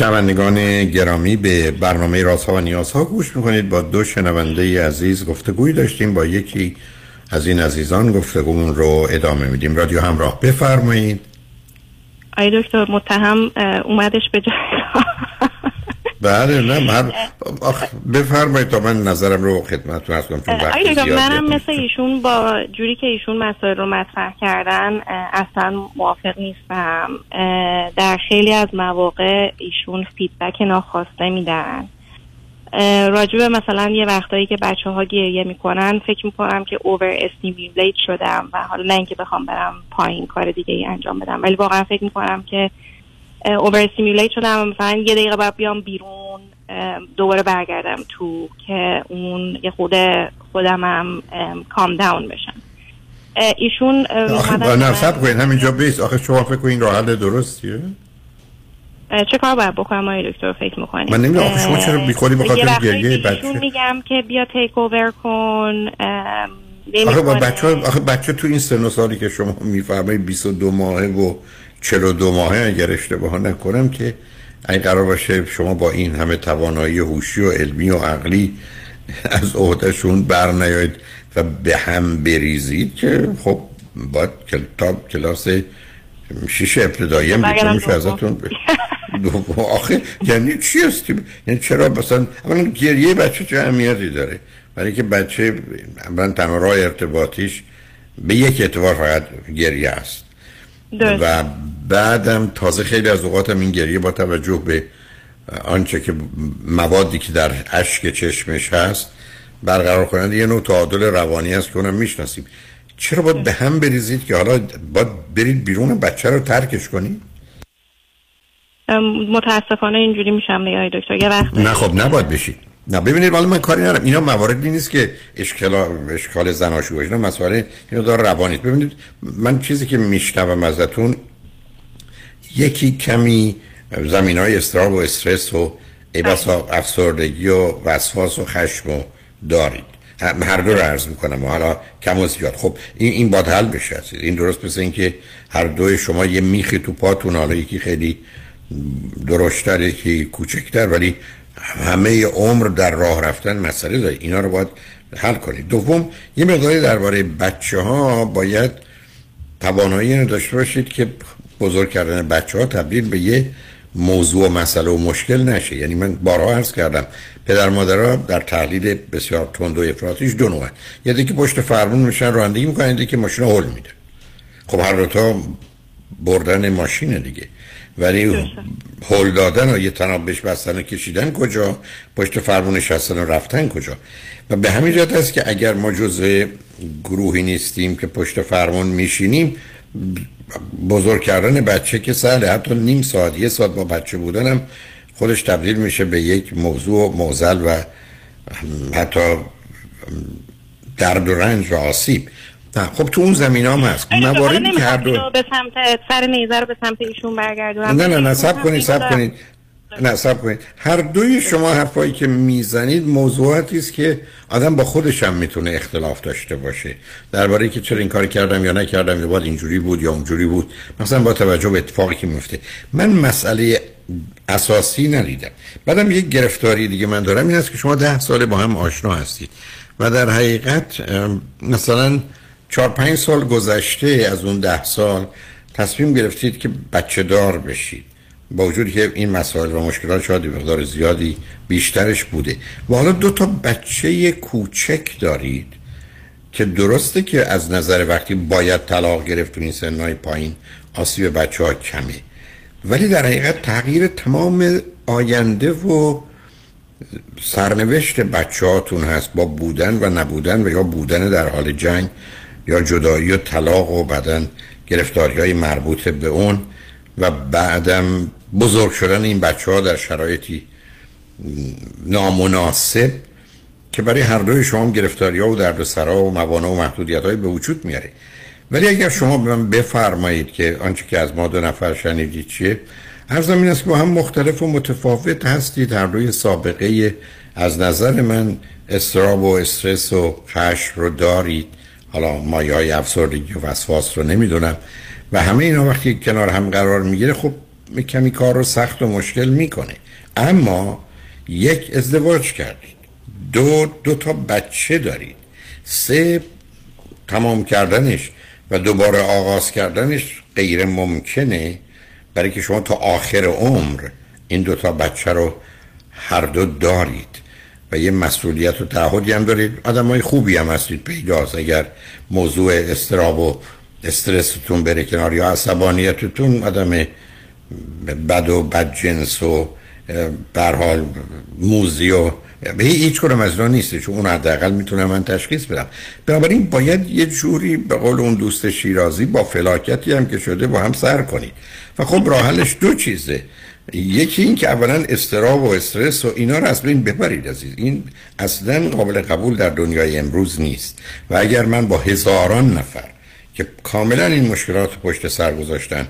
شنوندگان گرامی به برنامه رازها و نیازها گوش می‌کنید. با دو شنونده عزیز گفتگوی داشتیم. با یکی از این عزیزان گفتگومون رو ادامه میدیم. رادیو همراه بفرمایید. آی دکتر متهم اومدش به جای بله نه من بفرمایید تا من نظرم رو خدمتتون عرض کنم چون وقت منم مثل ایشون با جوری که ایشون مسائل رو مطرح کردن اصلا موافق نیستم. در خیلی از مواقع ایشون فیدبک ناخواسته میدن. راجع به مثلا یه وقتایی که بچه ها گریه می‌کنن فکر می‌کنم که overstimulate شدم و حالا نه اینکه بخوام برم پایین کار دیگه ای انجام بدم ولی واقعا فکر می‌کنم که overstimulate شدم مثلا یه دقیقه بعد بیام بیرون دوباره برگردم تو که اون یه خرده خودمم calm down بشم. ایشون نه صبر کنید همینجا بایست. آخه شما فکر کنید راه حل درستیه چه کار باید بکنم؟ آقای دکتر فکر می‌کنید من نمی‌دونم. آخه شما چرا بیخودی بخاطر گریه بچه؟ میگم که بیا تیک اوور کن آخه با بچه, آخه بچه تو این سن و سالی که شما میفرمایید 22 ماهه و 42 ماهه اگر اشتباه نکنم که این قرار باشه شما با این همه توانایی هوشی و علمی و عقلی از عهدهشون بر نیاید و به هم بریزید که خب باید کتاب کلاس شیش ابتدایی هم میشه ازتون آخه یعنی چی هستی؟ یعنی چرا مثلا اولا گریه بچه چه اهمیتی داره؟ برای که بچه من تنها راه ارتباطیش به یک اعتبار فقط گریه است. و بعدم تازه خیلی از اوقاتم این گریه با توجه به آنچه که موادی که در اشک چشمش هست برقرار کنند یه نوع تعادل روانی است که اونم می‌شناسیم. چرا باید به هم بریزید که حالا باید برید بیرون بچه رو ترکش کنید؟ متاسفانه اینجوری میشم دیگه دکتر یه وقت نه خب نباید بشید. نه ببینید ولی من کاری ندارم. اینا مواردی نیست که اشکال اشکال زناشویی باشه. مسئله اینو داره روانی ببینید من چیزی که میشنوم ازتون یکی کمی زمین های استراب و استرس و ایبسا افسردگی و وسواس و خشم و دارید. هر دو رو عرض می‌کنم. و حالا کم و زیاد. خب این این باید حل بشه این درست مثل اینکه هر دوی شما یه میخی تو پاتون حالا یکی خیلی درشتر یکی کوچکتر ولی همه عمر در راه رفتن مسئله داره. اینا رو باید حل کنید دوم یه مقداری درباره بچه ها باید توانایی رو داشته باشید که بزرگ کردن بچه ها تبدیل به یه موضوع و مسئله و مشکل نشه. یعنی من بارها عرض کردم پدر مادرها در تحلیل بسیار تند و افراطیش دو نوعن یه که پشت فرمون میشن رانندگی می‌کنن یه که ماشین هول میده خب هر دوتا بردن ماشین دیگه. ولی هول دادن و یه تناب بهش بستن و کشیدن کجا؟ پشت فرمون نشستن و رفتن کجا؟ و به همین جهت است که اگر ما جزء گروهی نیستیم که پشت فرمون میشینیم بزرگ کردن بچه که سهله حتی نیم ساعت یه ساعت با بچه بودنم خودش تبدیل میشه به یک موضوع موزل و حتی درد و رنج و آسیب. نه خب تو اون زمین هم هست مواردی که هر دو به سمت سر نیزه رو به سمت ایشون برگردونم. نه نه نه سب کنید سب کنید. نه سب کنید. هر دوی شما حرفایی که می‌زنید موضوعاتی است که آدم با خودش هم می‌تونه اختلاف داشته باشه. درباره که چرا این کار کردم یا نکردم یا باید اینجوری بود یا اونجوری بود. مثلا با توجه به اتفاقی که میفته من مسئله اساسی ندیدم. بعدم یک گرفتاری دیگه من دارم این است که شما ده ساله با هم آشنا هستید. و در حقیقت مثلا چهار پنج سال گذشته از اون ده سال تصمیم گرفتید که بچه دار بشید. با وجودی که این مسائل و مشکلات شاید مقدار زیادی بیشترش بوده. و حالا دو تا بچه کوچک دارید که درسته که از نظر وقتی باید طلاق گرفت این سنهای پایین آسیب بچه ها کمه. ولی در حقیقت تغییر تمام آینده و سرنوشت بچه هاتون هست با بودن و نبودن و یا بودن در حال جنگ. یا جدایی و طلاق و بعدا گرفتاری های مربوط به اون و بعدم بزرگ شدن این بچه ها در شرایطی نامناسب که برای هر دوی شما گرفتاری ها و درد سرا و موانع و محدودیت های به وجود میاره. ولی اگر شما به من بفرمایید که آنچه که از ما دو نفر شنیدید چیه هر زمین است که با هم مختلف و متفاوت هستید. هر دوی سابقه از نظر من استراب و استرس و خشم رو دارید. حالا مایه های افسردگی و وسواس رو نمی‌دونم. و همه اینا وقتی کنار هم قرار می‌گیره خب کمی کار رو سخت و مشکل می‌کنه. اما یک ازدواج کردید. دو دو تا بچه دارید. سه تمام کردنش و دوباره آغاز کردنش غیر ممکنه. برای که شما تا آخر عمر این دو تا بچه رو هر دو دارید. و یه مسئولیت و تعهدی هم دارید. آدم های خوبی هم هستید پیداست. اگر موضوع استراب و استرستون بره کنار یا عصبانیتتون آدم بد و بد جنس و برحال موزی و به هیچ کنم از نیست. چون اون حداقل می‌تونم من تشخیص بدم. بنابراین باید یه جوری به قول اون دوست شیرازی با فلاکتی هم که شده با هم سر کنید. و خب راه حلش دو چیزه. یکی این که اولا استراب و استرس و اینا رو از بین ببرید عزیز. این اصلا قابل قبول در دنیای امروز نیست. و اگر من با هزاران نفر که کاملا این مشکلات پشت سر گذاشتن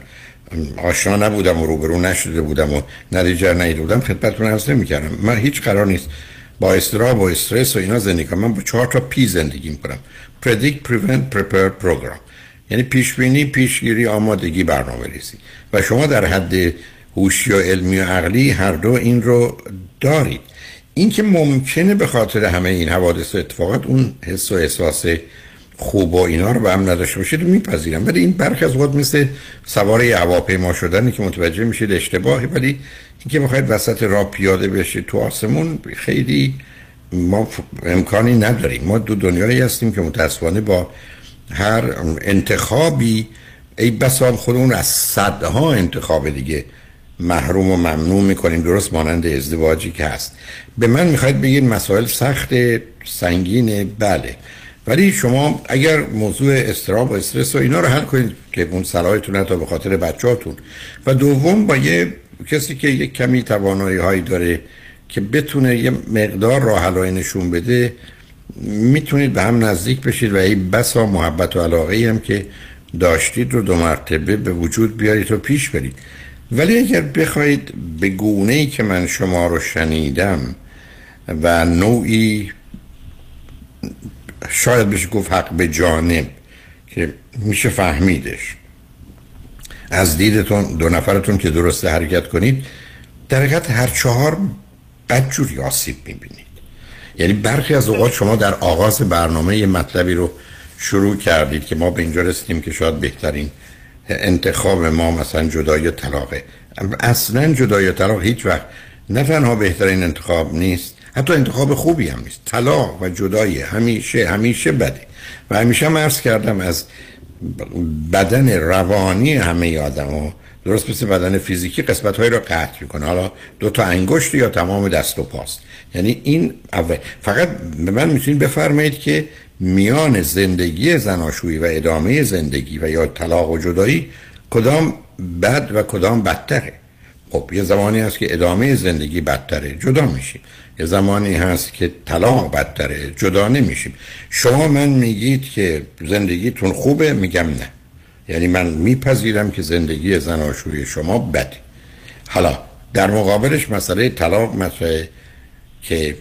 آشنا نبودم و روبرو نشده بودم و نتیجه نیده بودم خدمتتون عرض نمی‌کردم. من هیچ قرار نیست با استراب و استرس و اینا زندگی کنم. من با چهار تا پی زندگی می‌کنم. Predict prevent prepare program. یعنی پیش بینی پیشگیری آمادگی برنامه ریزی و شما در حد هوشی و علمی و عقلی هر دو این رو دارید. این که ممکنه به خاطر همه این حوادث و اتفاقات اون حس و احساس خوب و اینا رو به هم نداشته باشید میپذیرم. ولی این برخی از وقت مثل سوار هواپیما شدنی که متوجه میشید اشتباهی ولی اینکه بخواید وسط راه پیاده بشید تو آسمون خیلی ما امکانی نداریم. ما دو دنیایی هستیم که متاسفانه با هر انتخابی ای بسام خودمون از صدها انتخاب دیگه محروم و ممنوع می‌کنیم. درست مانند ازدواجی که هست. به من می‌خواید بگید مسائل سخت سنگین بله. ولی شما اگر موضوع استراب و استرس و اینا رو حل کنید که اون صلاحتون تا به خاطر بچهاتون و دوم با یه کسی که یک کمی توانایی هایی داره که بتونه یه مقدار راه نشون بده می‌تونید به هم نزدیک بشید و این بسا محبت و علاقه هم که داشتید رو دو مرتبه به وجود بیارید و پیش برید. ولی اگر بخواید به گونه ای که من شما رو شنیدم و نوعی شاید بشه گفت حق به جانب که میشه فهمیدش از دیدتون دو نفرتون که درسته حرکت کنید در حقیقت هر چهار بدجوری آسیب می‌بینید. یعنی برخی از اوقات شما در آغاز برنامه یه مطلبی رو شروع کردید که ما به اینجا رسیدیم که شاید بهترین انتخاب ما مثلا جدای طلاقه. اصلا جدای طلاق هیچ وقت نه تنها بهترین انتخاب نیست حتی انتخاب خوبی هم نیست. طلاق و جدایی همیشه همیشه بده. و همیشه هم عرض کردم از بدن روانی همه آدم ها درست مثل بدن فیزیکی قسمت هایی رو قطع می‌کنه. حالا دو تا انگشت یا تمام دست و پاست. یعنی این اول. فقط به من می‌تونید بفرمایید که میان زندگی زناشویی و ادامه زندگی و یا طلاق و جدایی کدام بد و کدام بدتره؟ خب یه زمانی هست که ادامه زندگی بدتره جدا میشیم. یه زمانی هست که طلاق بدتره جدا نمیشیم. شما من میگید که زندگیتون خوبه میگم نه. یعنی من میپذیرم که زندگی زناشویی شما بده. حالا در مقابلش مسئله طلاق مسئله که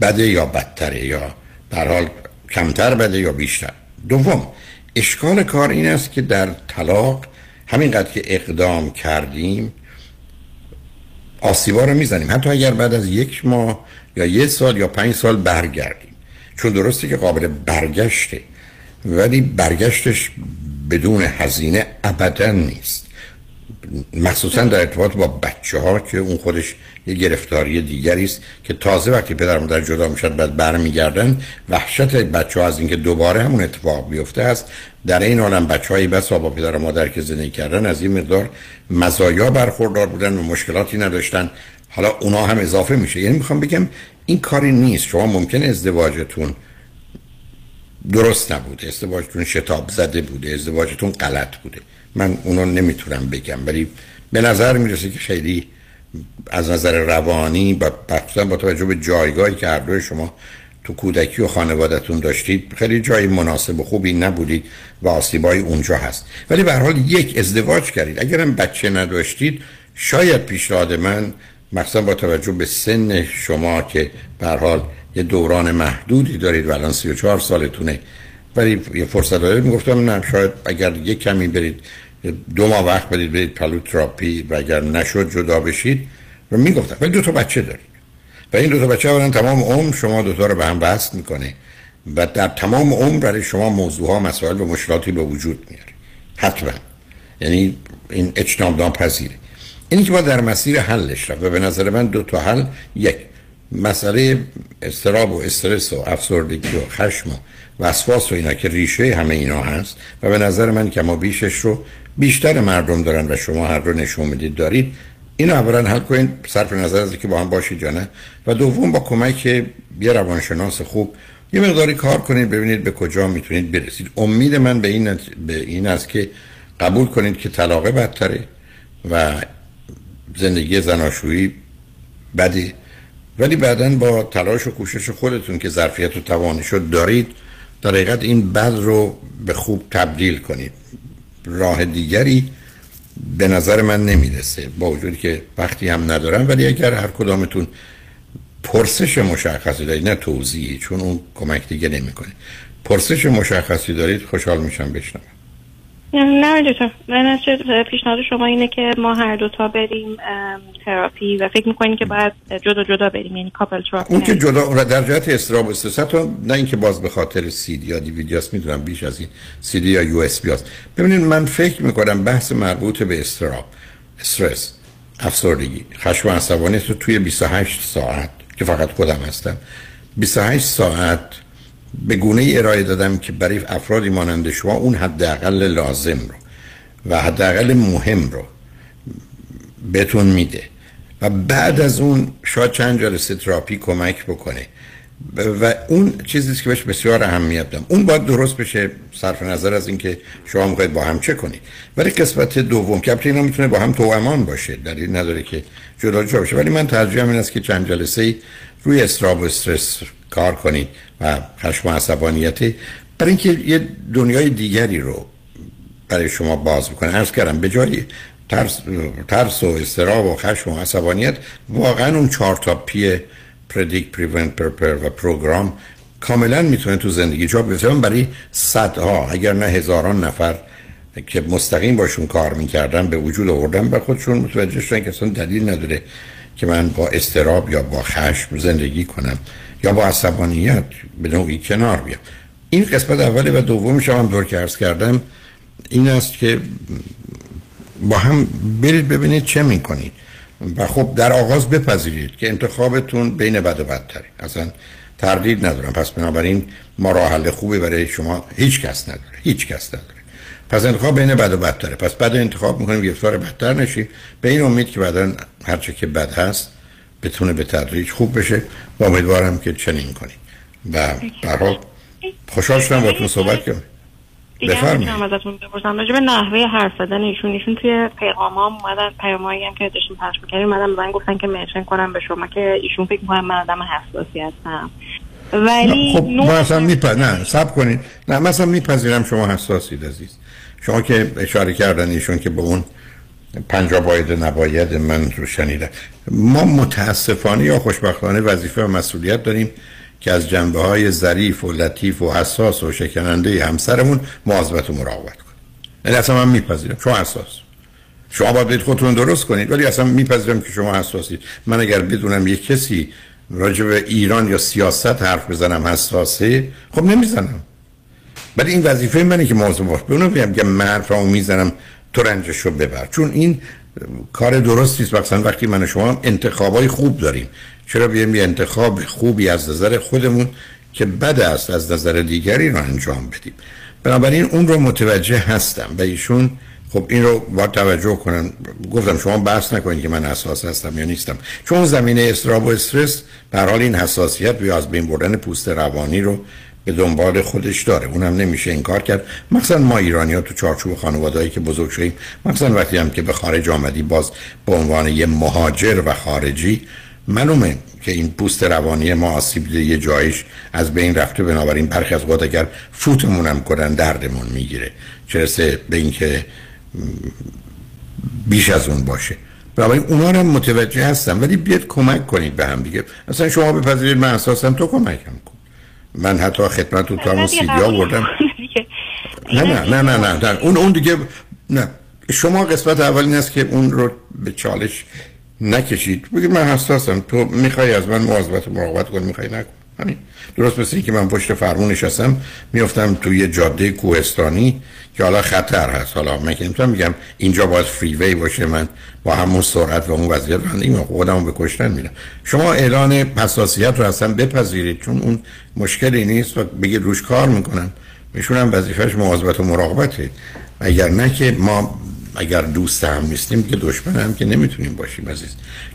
بده یا بدتره یا در حال کمتر بده یا بیشتر. دوم اشکال کار این است که در طلاق همینقدر که اقدام کردیم آسیبا رو می‌زنیم. حتی اگر بعد از یک ماه یا یک سال یا پنج سال برگردیم. چون درسته که قابل برگشته ولی برگشتش بدون هزینه ابدا نیست. مخصوصا در ارتباط با بچه ها که اون خودش یه گرفتاری دیگری است که تازه وقتی پدر مادر جدا می‌شد بعد برمیگردن وحشت بچه ها از اینکه دوباره همون اتفاق بیفته است. در این عالم بچه هایی بس با پدر و مادر که زندگی کردن از این مقدار مزایا برخوردار بودن و مشکلاتی نداشتن. حالا اونا هم اضافه میشه. یعنی می‌خوام بگم این کاری نیست. شما ممکن ازدواجتون درست نبوده. ازدواجتون شتاب زده بوده. ازدواجتون غلط بوده. من اونو نمی‌تونم بگم ولی به نظر می‌رسه که خیلی از نظر روانی و با توجه به جایگاهی که هر شما تو کودکی و خانوادتون داشتید خیلی جای مناسب و خوبی نبودید و آسیبای اونجا هست. ولی به حال یک ازدواج کردید. اگرم بچه نداشتید شاید پیشنهاد من مثلا با توجه به سن شما که به حال یه دوران محدودی دارید و الان 34 سالتونه ولی یه فرصت دارید می‌گفتم نه. شاید اگر یه کمی برید دو ماه وقت بدید برید پلو تراپی و اگر نشد جدا بشید. و می‌گفتم ولی دو تا بچه دارید. و این دو تا بچه اولا تمام عمر شما دو تا رو به هم وصل می‌کنه. و در تمام عمر برای شما موضوع ها مسائل و مشکلاتی به وجود میاره. حتما. یعنی این اجتناب ناپذیره. اینی که ما در مسیر حلش رفت و به نظر من دو تا حل یک. مسئله استراب و استرس و افسردگی و خشم و وسواس و اینا که ریشه همه اینا هست. و به نظر من که ما بیشش رو بیشتر مردم دارن و شما هر رو نشون می‌دید دارید. این اولا حل کنید صرف نظر از که با هم باشید یا نه. و دوم با کمک یه روانشناس خوب. یه مقداری کار کنید ببینید به کجا می‌تونید برسید. امید من به این به این است که قبول کنید که طلاق بدتره و زندگی زناشویی بدی. ولی بعدا با تلاش و کوشش خودتون که ظرفیت و توانش دارید در حقیقت این بد رو به خوب تبدیل کنید. راه دیگری به نظر من نمی‌رسه. با وجودی که وقتی هم ندارم ولی اگر هر کدامتون پرسش مشخصی دارید نه توضیحی چون اون کمک دیگه نمی‌کنه. پرسش مشخصی دارید خوشحال میشم بشنوم. نه دکتر من پیشنهاد شما اینه که ما هر دوتا بریم تراپی و فکر می‌کنیم که باید جدا جدا بریم یعنی couple therapy اون که جدا در جهت اضطراب و استرس نه اینکه باز به خاطر سی دی یا دیویدی است می‌دونم بیش از این سی دی یا USB است ببینید من فکر می‌کنم بحث مربوط به اضطراب استرس افسردگی خشم عصبانیت رو توی 28 ساعت که فقط خودم هستم 28 ساعت به گونه ارائه دادم که برای افرادی مانند شما اون حداقل لازم رو و حداقل مهم رو بهتون میده و بعد از اون شاید چند جلسه تراپی کمک بکنه. و اون چیزی که بهش بسیار اهمیت دارم اون باید درست بشه صرف نظر از اینکه شما می‌خواید با هم چه کنید. ولی قسمت دوم که اینا می‌تونه با هم توامان باشه دلیل نداره که جدا جدا باشه ولی من ترجیحم این است که چند جلسه روی اضطراب و استرس کار کنید و خشم و عصبانیت برای اینکه یه دنیای دیگری رو برای شما باز بکنه. عرض کردم به جای ترس, ترس و اضطراب و خشم و عصبانیت واقعا اون چهار تا P predict prevent prepare و program کاملا می‌تونه تو زندگی جا بیفته. برای صدها اگر نه هزاران نفر که مستقیم باشون کار می‌کردن به وجود آوردن به خودشون متوجه شدن که اصلا دلیل نداره که من با استراب یا با خشم زندگی کنم. یا با عصبانیت به نوعی کنار بیام این قسمت اولی و دومی هم دور که کردم این است که با هم برید ببینید چه می‌کنید. و خب در آغاز بپذیرید که انتخابتون بین بد و بدتری اصلا تردید ندارم. پس بنابراین ما راه حل خوبی برای شما هیچ کس نداره. هیچ کس نداره. پس انتخاب بین بد و بدتره. پس بد انتخاب می‌کنیم گرفتار بدتر نشید به این امید که بعدا هرچه که بد هست بتونه به تدریج خوب بشه و امیدوارم که چنین کنید و برای خوشحال شدم با صحبت کنم بفرمایید. ازتون بپرسم. راجع به نحوه حرف زدن ایشون ایشون توی پیغامام اومدن پیامایی هم که داشتیم پخش می‌کردیم اومدن من گفتن که منشن کنم به شما که ایشون فکر می‌کنن من آدم حساسی هستم. ولی خب ما اصلا میپ... نه سب کنید. نه مثلا میپذیرم شما حساسید عزیز. شما که اشاره کردن ایشون که به اون پنجا باید نباید من رو شنیدم. ما متاسفانه یا خوشبختانه وظیفه و مسئولیت داریم که از جنبه های ظریف و لطیف و حساس و شکننده همسرمون مواظبت و مراقبت کنیم. یعنی اصلا من میپذیرم. شما حساس. شما باید خودتون درست کنید ولی اصلا میپذیرم که شما حساسید. من اگر بدونم یک کسی راجع به ایران یا سیاست حرف بزنم حساسه خب نمی‌زنم. ولی این وظیفه منه که مواظب باش. به اونم که من حرفمو می‌زنم تو رنجش رو ببر. چون این کار درستی است. مثلا وقتی من شما انتخابای خوب داریم. چرا بیایم یه انتخاب خوبی از نظر خودمون که بد است از نظر دیگری رو انجام بدیم. بنابراین اون رو متوجه هستم. و ایشون خب این رو با توجه کنن. گفتم شما بحث نکنید که من اساس هستم یا نیستم. چون زمینه استراب و استرس به حال این حساسیت یا از بین بردن پوست روانی رو به دنبال خودش داره. اونم نمیشه این کار کرد. مثلا ما ایرانی ها تو چارچوب خانوادهایی که بزرگ شدیم مثلا وقتی هم که به خارج آمدی باز به عنوان یه مهاجر و خارجی معلومه که این پوست روانی ما آسیب یه جایش از بین رفته. بنابراین برخی از وقت اگر فوتمون هم کنن دردمون می‌گیره. چرسه به اینکه بیش از اون باشه. بنابراین اونا هم متوجه هستم. ولی بیاد کمک کنید به هم دیگه. مثلا شما بپذیرید من اساسا تو کمکم کن من حتی خدمت تو تا سیدی آوردم. نه نه نه نه نه اون اون دیگه نه. شما قسمت اول این است که اون رو به چالش نکشید. بگید من حساسم. تو می‌خوای از من مواظبت و مراقبت کن می‌خوای نکن. همین. درست مثل که من پشت فرمون نشستم میفتم توی یه جاده کوهستانی که حالا خطر هست. حالا من که میگم اینجا باید فریوی باشه من با همون سرعت و اون وضعیت من این خودمو به کشتن میرم. شما اعلان حساسیت رو اصلا بپذیرید چون اون مشکلی نیست و بگید روش کار می‌کنن. میشونم وظیفهش مواظبت و مراقبته. اگر نه که ما اگر دوست هم نیستیم که دشمن هم که نمی‌تونیم باشیم عزیز.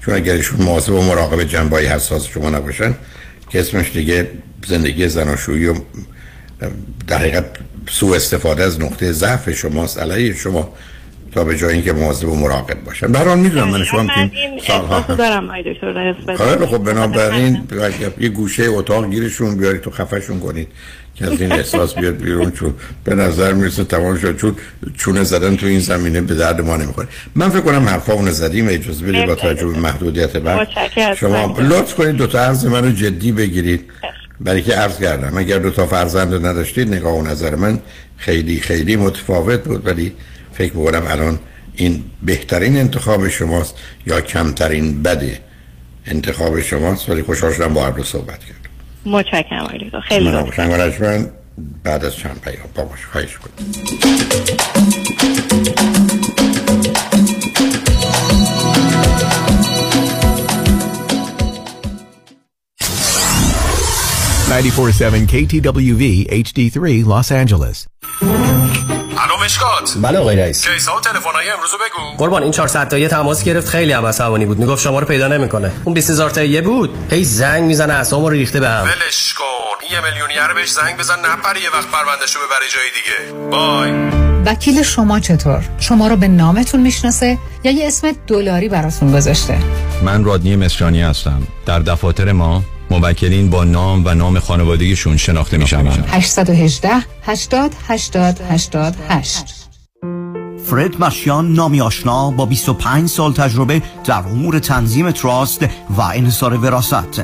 چون اگر ایشون مواظب و مراقب جنبای حساس شما نباشن که اسمش دیگه زندگی زناشویی و در حقیقت سوء استفاده از نقطه ضعف شماست علیه شما. تا به جای اینکه مواظب و مراقب باشن برحال می‌دونم من شما که سالها دارم آقای دکتر خب بنابراین یه گوشه اتاق گیرشون بیاری تو خفشون کنید که از این احساس بیاد بیرون چون به نظر می‌رسه تمام شد چون چونه زدن تو این زمینه به درد ما نمی‌خوره. من فکر کنم حرفا اون زدیم اجازه بدید با توجه به محدودیت متشکرم. شما لطف کنید دو تا عرض منو جدی بگیرید. برای که عرض کردم اگر دو تا فرزند نداشتید نگاه و نظر من خیلی خیلی متفاوت بود ولی فکر می‌کنم الان این بهترین انتخاب شماست یا کمترین بده انتخاب شماست ولی خوشحال شدم با دو صحبت کرد متشکرم آقای خیلی. شنگ بعد از چند پیام با باش خواهش seven KTWV HD3 Los Angeles. الو مشکات. بله آقای رئیس. کیسا و تلفن‌های امروز رو بگو. قربان این 400 تایی تماس گرفت خیلی هم عصبانی بود. می‌گفت شما رو پیدا نمی‌کنه. اون 20000 تایی بود. هی زنگ می‌زنه اعصابمو رو ریخته بهم ولش کن. یه میلیونیر بهش زنگ بزن نپره یه وقت پروندهشو ببره جای دیگه. بای. وکیل شما چطور؟ شما رو به نامتون می‌شناسه یا یه اسم دلاری براتون گذاشته؟ من رادنی مصریانی هستم. در دفاتر ما موکلین با نام و نام خانوادگیشون شناخته می شوند. 818 80 80 88 فرد مشیان نامی آشنا با 25 سال تجربه در امور تنظیم تراست و انحصار وراست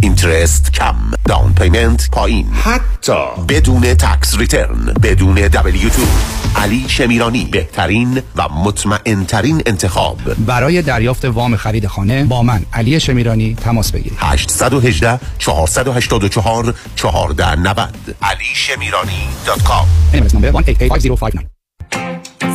اینترست کم down payment پایین. حتی بدون tax return بدون W2 علی شمیرانی بهترین و مطمئن ترین انتخاب. برای دریافت وام خرید خانه با من علی شمیرانی تماس بگیرید. 818 484 1490 علی شمیرانی dot com. NMLS number 1885059.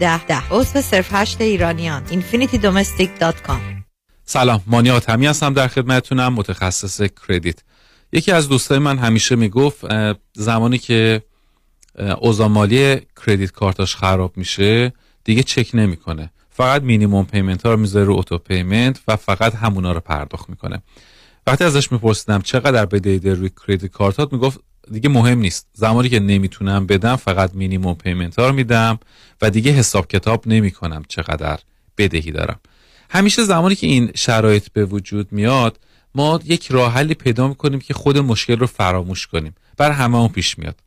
ده. ده عضو صرف هشت ایرانیان. infinitydomestic.com سلام مانی آتمی هستم در خدمتتونم. متخصص کردیت. یکی از دوستای من همیشه می‌گفت زمانی که اوضاع مالی کردیت کارتاش خراب میشه دیگه چک نمی‌کنه. فقط minimum payment ها رو می‌ذاره رو auto payment و فقط همونا رو پرداخت می‌کنه. وقتی ازش میپرسیدم چقدر بدهی داری روی credit card ات می‌گفت دیگه مهم نیست. زمانی که نمی‌تونم بدم فقط minimum payment ها رو میدم و دیگه حساب کتاب نمی‌کنم چقدر بدهی دارم. همیشه زمانی که این شرایط به وجود میاد ما یک راه حلی پیدا می‌کنیم که خود مشکل رو فراموش کنیم. برای هممون پیش میاد.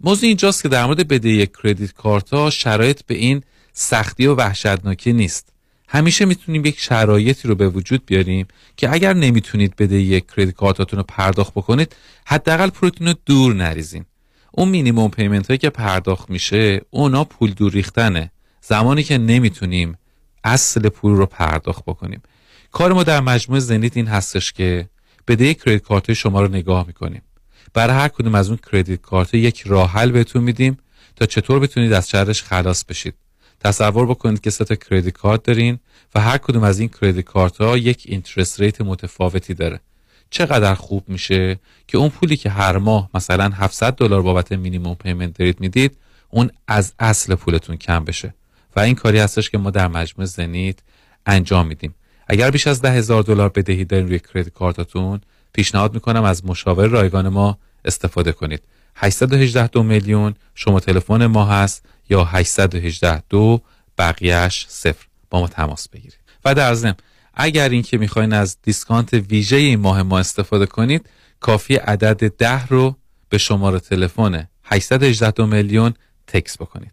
موضوع اینجاست که در مورد بدهی credit card ها شرایط به این سختی و وحشتناکی نیست. همیشه می‌تونیم یک شرایطی رو به وجود بیاریم که اگر نمی‌تونید بدهی credit card اتون رو پرداخت بکنید حداقل پولتون رو دور نریزین. اون minimum payment هایی که پرداخت میشه اونا پول دور ریختنه. زمانی که نمی‌تونیم اصل پول رو پرداخت بکنیم. کار ما در مجموعه زنیت این هستش که بدهی credit card شما رو نگاه می‌کنیم. برای هر کدوم از اون credit card یک راه حل بهتون میدیم تا چطور بتونید از شرش خلاص بشید. تصور بکنید که سه تا credit card دارین و هر کدوم از این credit card ها یک interest rate متفاوتی داره. چقدر خوب میشه که اون پولی که هر ماه مثلا 700 دلار بابت minimum payment دارید می‌دید اون از اصل پولتون کم بشه. و این کاری هستش که ما در مجموعه زنیت انجام میدیم. اگر بیش از ده هزار دلار بدهی دارین روی credit card اتون پیشنهاد می‌کنم از مشاور رایگان ما استفاده کنید. 818 دو میلیون. شما تلفن ما هست یا 818 دو بقیهش صفر. با ما تماس بگیرید. و در ضمن اگر اینکه می‌خواین از discount ویژه این ماه ما استفاده کنید کافی عدد ده رو به شماره تلفن 818 دو میلیون تکس بکنید.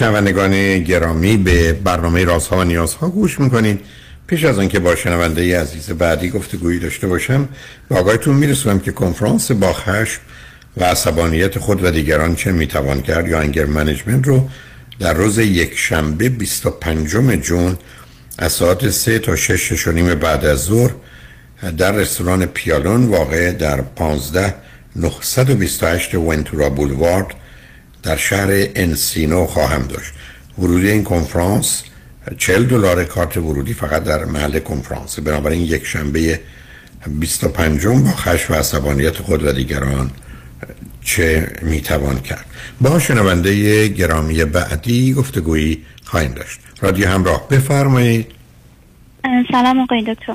شنوندگان گرامی به برنامه رازها و نیازها گوش می‌کنید پیش از آنکه با شنونده عزیز بعدی گفتگویی داشته باشم به آقایتون میرسونم که کنفرانس با خشم و عصبانیت خود و دیگران چه می‌توان کرد یا انگر منیجمنت رو در روز یک شنبه 25 جون از ساعت 3 تا 6 و نیم بعد از ظهر در رستوران پیالون واقع در 15 928 ونتورا بولوارد در شهر انسینو خواهم داشت. ورودی این کنفرانس 40 دلار کارت ورودی فقط در محل کنفرانس. بنابراین یک شنبه 25 با خشم و عصبانیت خود و دیگران چه می‌توان کرد؟ با شنونده گرامی بعدی گفتگویی خواهیم داشت. رادیو همراه بفرمایید. سلام آقای دکتر.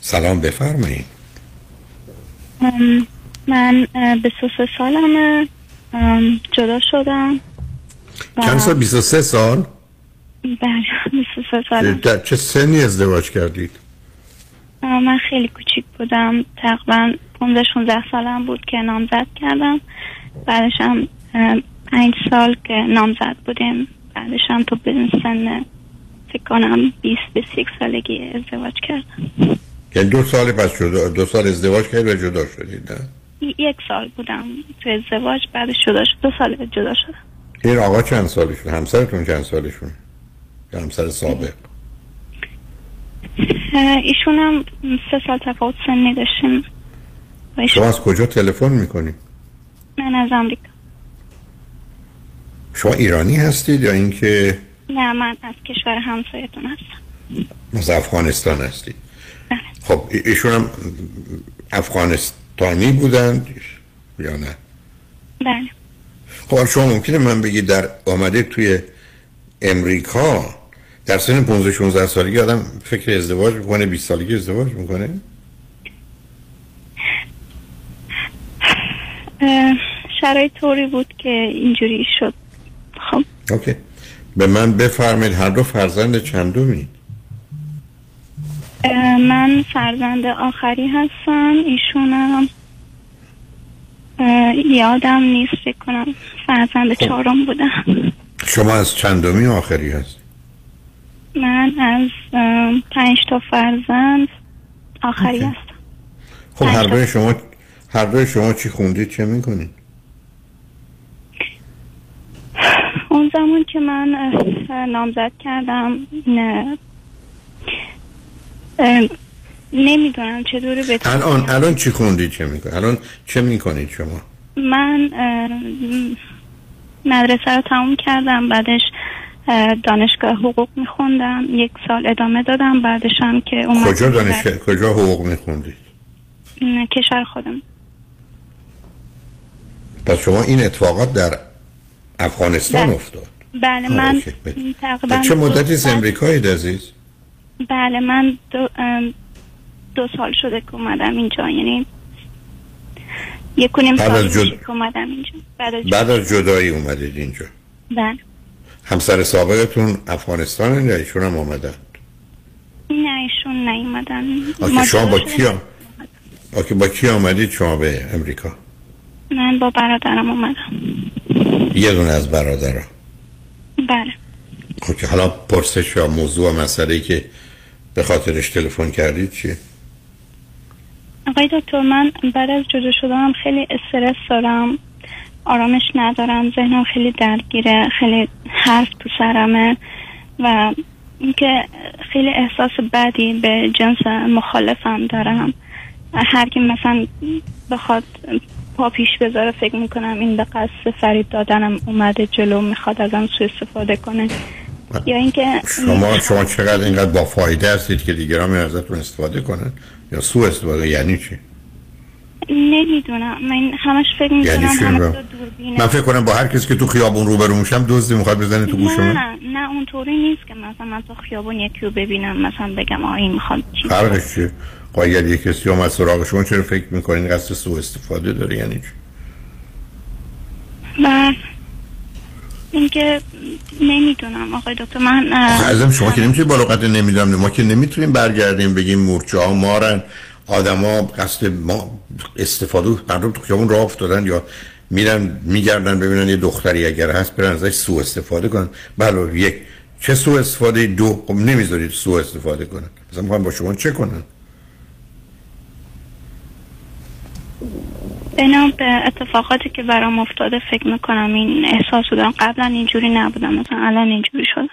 سلام بفرمایید. من به سه سالمه. جدا شدم. چند سال؟ 23 سال؟ بله 23 سال. در چه سنی ازدواج کردید؟ من خیلی کوچیک بودم. تقریبا 15 16 سالم بود که نامزد کردم. بعدش هم 5 سال که نامزد بودیم. بعدش هم تو سن فکر کنم 20 21 سالگی ازدواج کردم. یعنی دو سال پس شد دو سال ازدواج کردید و جدا شدید نه؟ یک سال بودم تو ازدواج بعدش جدا شد دو سال جدا شدم. این آقا چند سالشون؟ همسرتون چند سالشون؟ یا همسر سابق؟ ایشون هم سه سال تفاوت سنی داشتیم. شما از کجا تلفن می‌کنید من از آمریکا. شما ایرانی هستید یا اینکه نه من از کشور همسایتون هستم. از افغانستان هستید. خب ایشون هم افغانستانی بودند یا نه؟ بله. خب شما ممکنه من بگید در آمده توی امریکا در سن 15 16 سالگی آدم فکر ازدواج می‌کنه 20 سالگی ازدواج می‌کنه؟ شرایط طوری بود که اینجوری شد. خب. اوکی. به من بفرمایید هر دو فرزند چندمی من فرزند آخری هستم. ایشونم یادم نیست فکر کنم فرزند خب. چهارم بودم. شما از چندمی آخری هست من از پنج تا فرزند آخری هستم. خب هر دوی شما هر دوی شما چی خوندید چه می‌کنید؟ اون زمان که من نامزد کردم نه. نمی‌دونم چطوری بتونم الان الان چی خوندید چه می‌کنید؟ الان چه می‌کنید شما؟ من مدرسه رو تموم کردم بعدش دانشگاه حقوق میخوندم. یک سال ادامه دادم بعدش هم که اومد کجا دانشگاه کجا حقوق میخوندید؟ کشور خودم. پس شما این اتفاقات در افغانستان بله. افتاد. بله من تقریبا چه مدتی از امریکایی عزیز؟ بله من دو, دو سال شده که اومدم اینجا یعنی یک کنیم سال جد... که اومدم اینجا. بعد از, بعد از جدایی اومدید اینجا. بله. همسر سابقتون افغانستان یا ایشون هم اومدن؟ نه ایشون نیومدن. آکه شما با کی آم... آکه با کی آمدید شما به امریکا؟ من با برادرم اومدم. یه دونه از برادرها. بله. خب که حالا پرسش یا موضوع و مسئله که به خاطرش تلفن کردید چیه آقای دکتر من بعد از جدا شدنم خیلی استرس دارم آرامش ندارم ذهنم خیلی درگیره خیلی حرف تو سرمه و اینکه خیلی احساس بدی به جنس مخالفم دارم. هر کی مثلا بخواد پا پیش بذاره فکر می‌کنم این به قصد فریب دادنم اومده جلو می‌خواد ازم سو استفاده کنه. یا اینکه شما شما چقدر اینقدر با فایده هستید که دیگران ازتون استفاده کنن؟ یا سو استفاده یعنی چی؟ نمی‌دونم. من همش فکر می‌کنم یعنی دوربینه. من فکر کنم با هر کسی که تو خیابون روبرو میشم دزدی می‌خواد بزنه تو گوش من. نه نه اونطوری نیست که مثلا من تو خیابون یکی رو ببینم مثلا بگم آه این می‌خواد چی؟ فرقش چیه؟ خب اگر یه کسی اومد سراغ شما چرا فکر می‌کنین قصد سو استفاده داره؟ یعنی چی؟ و اینکه نمی‌دونم. آقای دکتر من ازم شما که نمی‌تونید بالا قطع نمی‌دونم ما که نمی‌تونیم برگردیم بگیم مورچه ها مارن آدما قصد ما استفاده مردم تو خیابون راه افتادن یا میرن میگردن ببینن یه دختری اگر هست برن ازش سو استفاده کنن. بله یک چه سو استفاده؟ دو خب نمی‌ذارید سو استفاده کنن. مثلا با شما چه کنن؟ بنا به اتفاقاتی که برام افتاده فکر می‌کنم. این احساس دارم قبلا اینجوری نبودم. مثلا الان اینجوری شدم.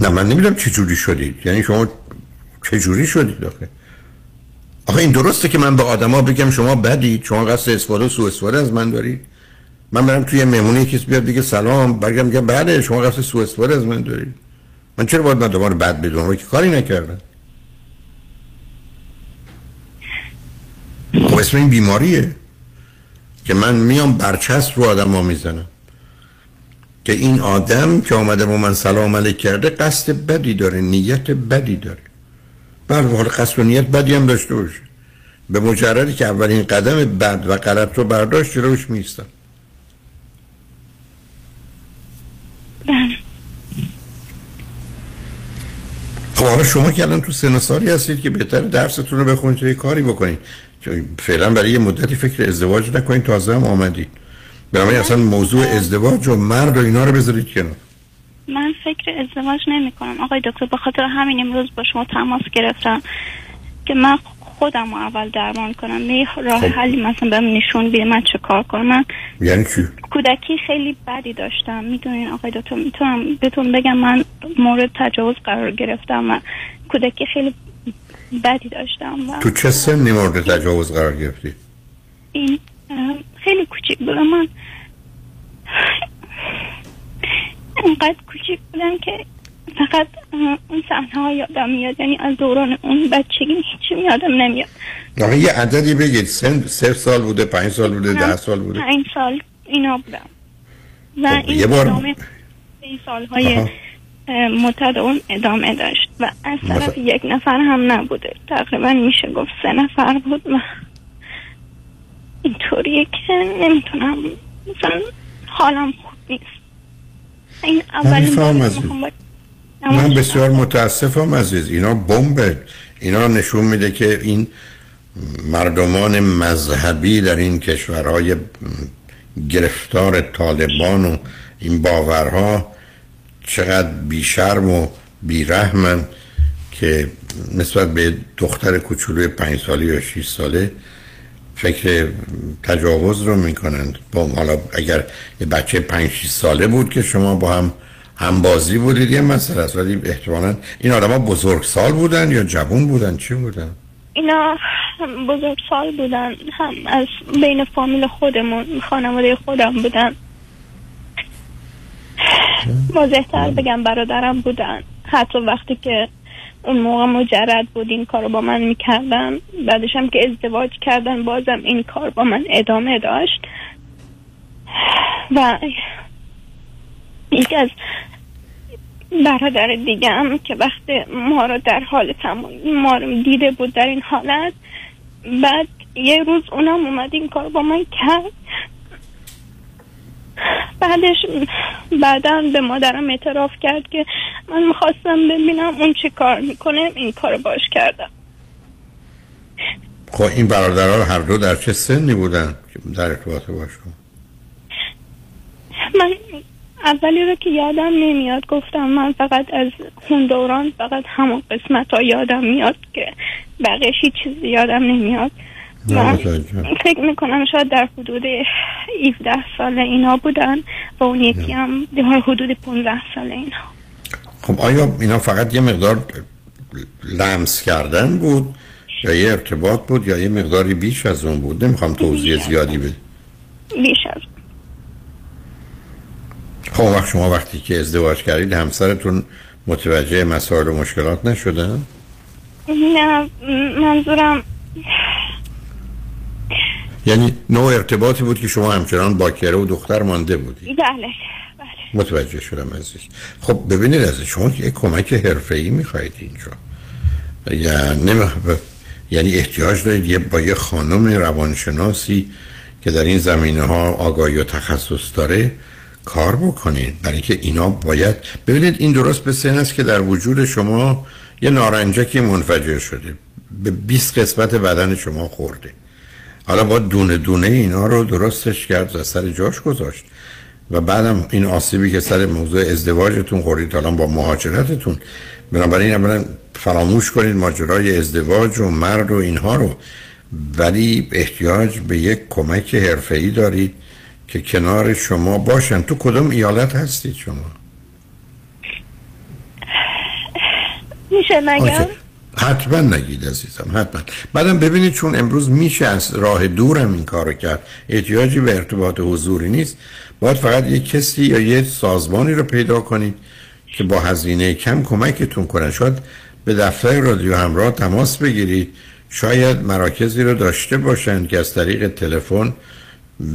نه من نمی‌دونم چه جوری شدید یعنی شما چه جوری شدید آخه آخه این درسته که من به آدما بگم شما بدید شما قصد استفاده و استفاده از من دارید من برم توی مهمونی کسی بیاد بگه سلام برگم میگم بله شما قصد سوء استفاده از من دارید من چرا باید من رو بد بدونم؟ که کاری نکردم. خب اسم این بیماریه که من میام برچسب رو آدم ها می‌زنم. که این آدم که آمده با من سلام علیک کرده قصد بدی داره نیت بدی داره. بله حالا قصد و نیت بدی هم داشته باشه. به مجردی که اولین قدم بد و غلط رو برداشت جلوش میستم. خب حالا شما که الان تو سن و سالی هستید که بهتر درستون رو بخونید و یه کاری بکنید. فعلا برای یه مدتی فکر ازدواج نکنید تازه هم آمدید بنابراین اصلا موضوع ازدواج و مرد و اینا رو بذارید کنار. من فکر ازدواج نمی کنم آقای دکتر به خاطر همین امروز با شما تماس گرفتم که من خودم اول درمان کنم. یه راه خب. حلی مثلا بهم نشون بده من چه کار کنم. یعنی چی؟ کودکی خیلی بدی داشتم. می‌دونین آقای دکتر می‌تونم بهتون بگم من مورد تجاوز قرار گرفتم و کودکی خیلی بدی داشتم و تو چه سنی مورد تجاوز قرار گرفتی؟ این خیلی کوچیک بودم. من انقدر کوچیک بودم که فقط اون صحنه ها یادم میاد. یعنی از دوران اون بچگی هیچی یادم نمیاد. یه عددی بگید. سن سه سال بوده پنج سال بوده ده سال بوده. پنج سال اینا بودم. و خب، این یه بار- این سالهای آها. اه، متد اون ادامه داشت و از طرف مثلا- یک نفر هم نبوده. تقریبا میشه گفت سه نفر بود. و اینطوریه که نمی‌تونم مثلا حالم خوب نیست. این اولین من بسیار متاسفم عزیز. اینا بمبه اینا نشون میده که این مردمان مذهبی در این کشورهای گرفتار طالبان و این باورها چقدر بیشرم و بیرحمن که نسبت به دختر کوچولوی پنج ساله یا شیش ساله فکر تجاوز رو می‌کنند. با حالا اگر یه بچه پنج شیش ساله بود که شما با هم هم بازی بودید یه مسئله است. ولی احتمالا این آدم بزرگ سال بودن یا جوون بودن؟ چی بودن؟ اینا بزرگ سال بودن. هم از بین فامیل خودمون خانواده خودم بودن. واضحتر بگم برادرم بودن. حتی وقتی که اون موقع مجرد بود این کار با من می‌کردن. بعدش هم که ازدواج کردن بازم این کار با من ادامه داشت. و یکی از برادر دیگه هم که وقتی ما رو در حال تمام ما رو دیده بود در این حالت بعد یه روز اونم اومد این کار با من کرد. بعدش بعدا به مادرم اعتراف کرد که من می‌خواستم ببینم اون چی کار می‌کنه این کار باش کردم. خب این برادرها هر دو در چه سنی بودن در ارتباط باشون من اولی رو که یادم نمیاد گفتم من فقط از اون دوران فقط همون قسمت ها یادم میاد که بقیه هیچ چیزی یادم نمیاد. فکر می‌کنم شاید در حدود 17 سال اینا بودن و اون یکی هم در حدود 15 سال اینا. خب آیا اینا فقط یه مقدار لمس کردن بود یا یه ارتباط بود یا یه مقداری بیش از اون بود؟ نمی‌خوام توضیح زیادی بده بیش از خب وقت شما وقتی که ازدواج کردید همسرتون متوجه مسائل و مشکلات نشدن؟ نه منظورم یعنی نوع ارتباطی بود که شما همچنان باکره و دختر مانده بودی. بله متوجه شدم عزیز. خب ببینید از شما یک کمک حرفه‌ای می‌خواید اینجا. یعنی یعنی احتیاج دارید یه با یه خانم روانشناسی که در این زمینه ها آگاهی و تخصص داره کار بکنید. برای که اینا باید ببینید این درست به سن است که در وجود شما یه نارنجکی منفجر شده. به 20 قسمت بدن شما خورده. حالا با دونه دونه اینا رو درستش کرد و سر جاش گذاشت. و بعدم این آسیبی که سر موضوع ازدواجتون خوردید حالا با مهاجرتتون بنابراین اولا فراموش کنید ماجرای ازدواج و مرد و اینها رو. ولی احتیاج به یک کمک حرفه‌ای دارید که کنار شما باشن. تو کدوم ایالت هستید شما؟ میشه نگم حتما نگید عزیزم حتما. بعدم ببینید چون امروز میشه از راه دورم این کارو کرد. احتیاجی به ارتباط حضوری نیست. باید فقط یک کسی یا یه سازمانی رو پیدا کنید که با هزینه کم کمکتون کنه. شاید به دفتر رادیو همراه تماس بگیرید. شاید مراکزی رو داشته باشند که از طریق تلفن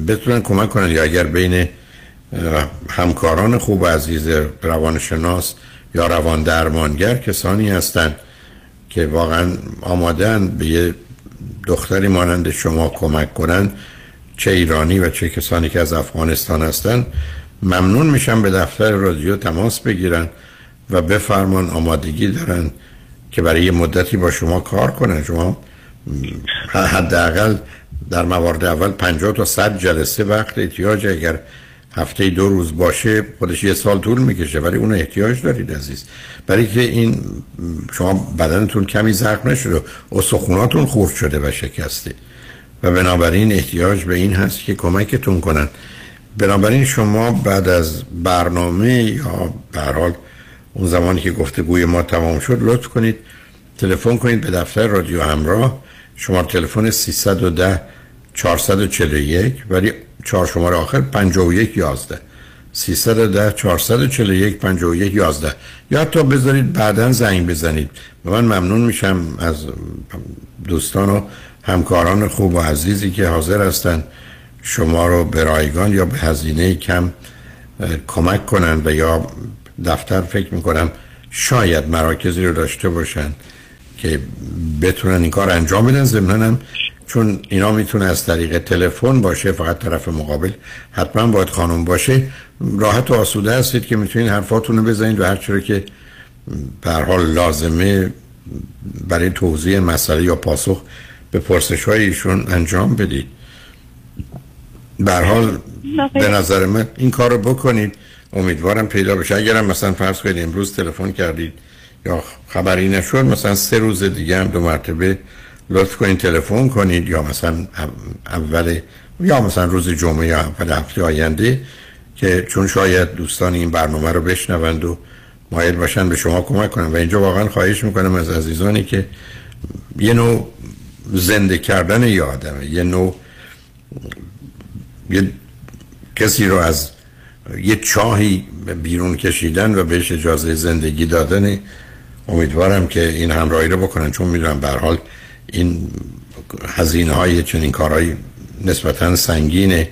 بتونن کمک کنن. یا اگر بین همکاران خوب عزیز روانشناس یا روان درمانگر کسانی هستند که واقعا آمادن به یه دختری مانند شما کمک کنن چه ایرانی و چه کسانی که از افغانستان هستن ممنون میشم به دفتر رادیو تماس بگیرن و بفرمان آمادگی دارن که برای یه مدتی با شما کار کنن. شما حداقل در موارد اول 50 تا 100 جلسه وقت احتیاج اگر هفته دو روز باشه خودش یه سال طول می‌کشه ولی اون احتیاج دارید عزیز. برای که این شما بدنتون کمی زخم نشده و سخوناتون خورد شده و شکسته. و بنابراین احتیاج به این هست که کمکتون کنن. بنابراین شما بعد از برنامه یا به اون زمانی که گفتگوی ما تمام شد لطف کنید. تلفن کنید به دفتر رادیو همراه. شما تلفن 310 441 ولی چهار شماره آخر 51 11 310 441 51 11 یا حتی بذارید بعدا زنگ بزنید. و من ممنون میشم از دوستان و همکاران خوب و عزیزی که حاضر هستند شما رو به رایگان یا به هزینه کم کمک کنن و یا دفتر فکر می‌کنم شاید مراکزی رو داشته باشن که بتونن این کار انجام بدن. ضمناً چون اینا می‌تونه از طریق تلفن باشه فقط طرف مقابل. حتما باید خانم باشه. راحت و آسوده هستید که می‌تونید حرفاتون رو بزنید و هر چرا که به حال لازمه برای توضیح مسئله یا پاسخ به پرسش های ایشون انجام بدید. به حال به نظر من این کار رو بکنید. امیدوارم پیدا بشه. اگرم مثلا فرض کنید امروز تلفن کردید یا خبری نشد مثلا سه روز دیگه هم دو مرتبه لطف کنید تلفن کنید یا مثلا اول یا مثلا روز جمعه یا اول هفته آینده که چون شاید دوستان این برنامه رو بشنوند و مایل باشن به شما کمک کنن. و اینجا واقعا خواهش می‌کنم از عزیزانی که یه نوع زنده کردن یه آدمه یه نوع یه کسی رو از یه چاهی بیرون کشیدن و بهش اجازه زندگی دادن. امیدوارم که این همراهی رو بکنن. چون می‌دونم به حال این هزینه های چنین کارهای نسبتا سنگینه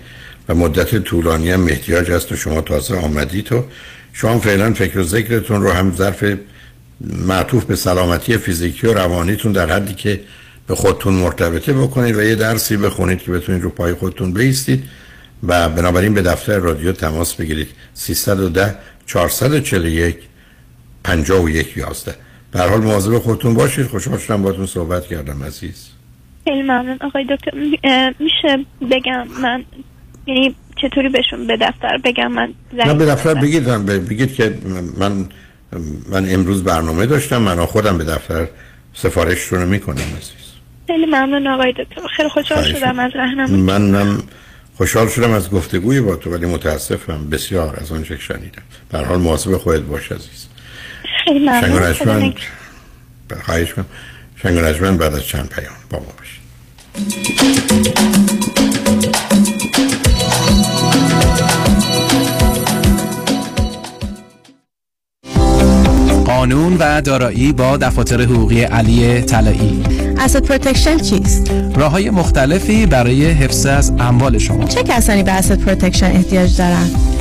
و مدت طولانی هم احتیاج است و شما تازه آمدید تو. شما فعلا فکر و ذکرتون رو هم ظرف معطوف به سلامتی فیزیکی و روانیتون در حدی که به خودتون مرتبطه بکنید و یه درسی بخونید که بتونید رو پای خودتون بیستید و بنابراین به دفتر رادیو تماس بگیرید. 310 441 51 11 در حال مواظب خودتون باشید. خوشحال شدم باتون صحبت کردم عزیز. خیلی ممنون. آقای دکتر میشه بگم من یعنی چطوری بهشون به دفتر بگم؟ من نه به دفتر بگید. بگید که من من امروز برنامه داشتم. من خودم به دفتر سفارش رو می‌کنم عزیز. خیلی ممنون آقای دکتر. خیلی خوشحال شدم از راهنمایی منم خوشحال شدم از گفتگوی با تو ولی متاسفم بسیار از آنچه شنیدم. در حال محاسب خودت باش عزیز. خیلی ممنون خواهش کنم شنگ بعد از چند پیام با ما باشید. قانون و دارایی با دفاتر حقوقی علی طلایی. asset protection چیست؟ راه های مختلفی برای حفظ از اموال شما. چه کسانی به asset protection احتیاج دارند؟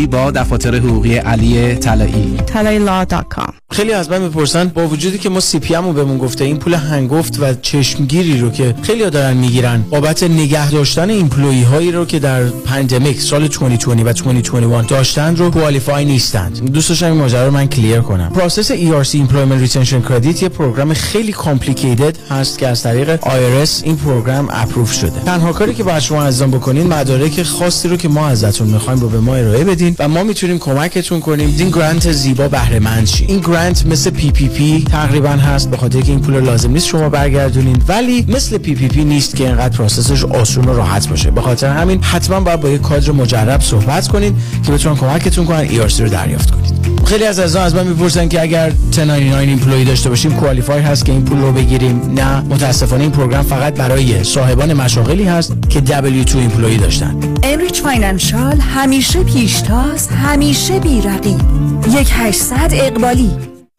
با دفاتر حقوقی علی طلایی. talayilaw.com خیلی از من می‌پرسن با وجودی که ما CPA رو بهمون گفته این پول هنگفت و چشمگیری رو که خیلی دارن می‌گیرن بابت نگه داشتن employee هایی رو که در pandemic سال 2020 و 2021 داشتن رو qualify نیستند. دوست داشتم این ماجرا رو من clear کنم. process ERC Employment Retention Credit یه program خیلی complicated هست که از طریق IRS این program approve شده. تنها کاری که باید شما عزیزان بکنین مدارک خاصی رو که ما ازتون می‌خوایم رو به ما ارائه بدین و ما می‌تونیم کمکتون کنیم. این grant زیبا بهره مند این grant مثل PPP تقریبا هست به خاطر که این پول لازم نیست شما برگردونین. ولی مثل PPP نیست که اینقدر process ش آسون و راحت باشه. به خاطر همین حتما باید با یک کادر مجرب صحبت کنین که بتونن کمکتون کنن این رو دریافت کنید خیلی از عزیزان از من می‌پرسن که اگر 1099 employee داشته باشیم qualify هست که این پول رو بگیریم؟ نه. متاسفانه این program فقط برای صاحبان مشاغلی هست که W2 employee داشتن. Enrich Financial همیشه پیشتاز همیشه بی‌رقیب. یک 800 اقبالی.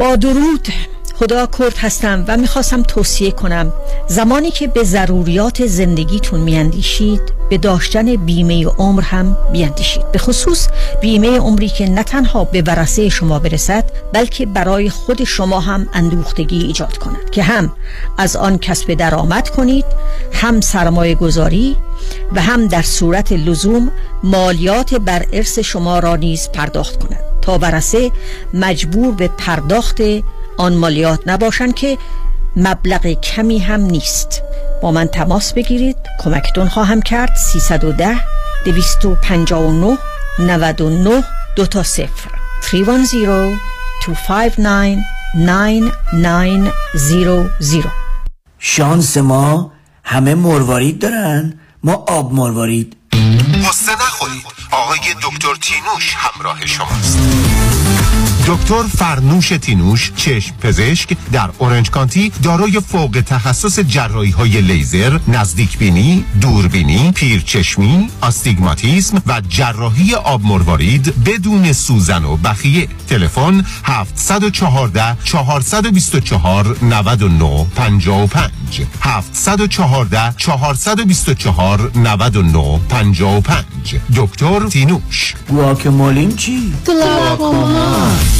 با درود خدا کرد هستم و می‌خواستم توصیه کنم زمانی که به ضروریات زندگیتون میاندیشید به داشتن بیمه عمر هم بیاندیشید. به خصوص بیمه عمری که نه تنها به ورثه شما برسد بلکه برای خود شما هم اندوختگی ایجاد کند. که هم از آن کسب درآمد کنید هم سرمایه گذاری و هم در صورت لزوم مالیات بر ارث شما را نیز پرداخت کند. تا برسه مجبور به پرداخت آن مالیات نباشند که مبلغ کمی هم نیست. با من تماس بگیرید. کمکتون خواهم کرد. 310 259 99 دو تا صفر. 310 259 9900 شانس ما همه مروارید دارن. ما آب مروارید. نخورید آقای دکتر تینوش همراه شماست. دکتر فرنوش تینوش چشم پزشک در اورنج کانتی دارای فوق تخصص جراحی های لیزر نزدیک بینی دوربینی پیرچشمی آستیگماتیسم و جراحی آب مروارید بدون سوزن و بخیه. تلفن 714 424 99 55 714 424 99 55 دکتر تینوش. گواکمالین چی؟ گواکاما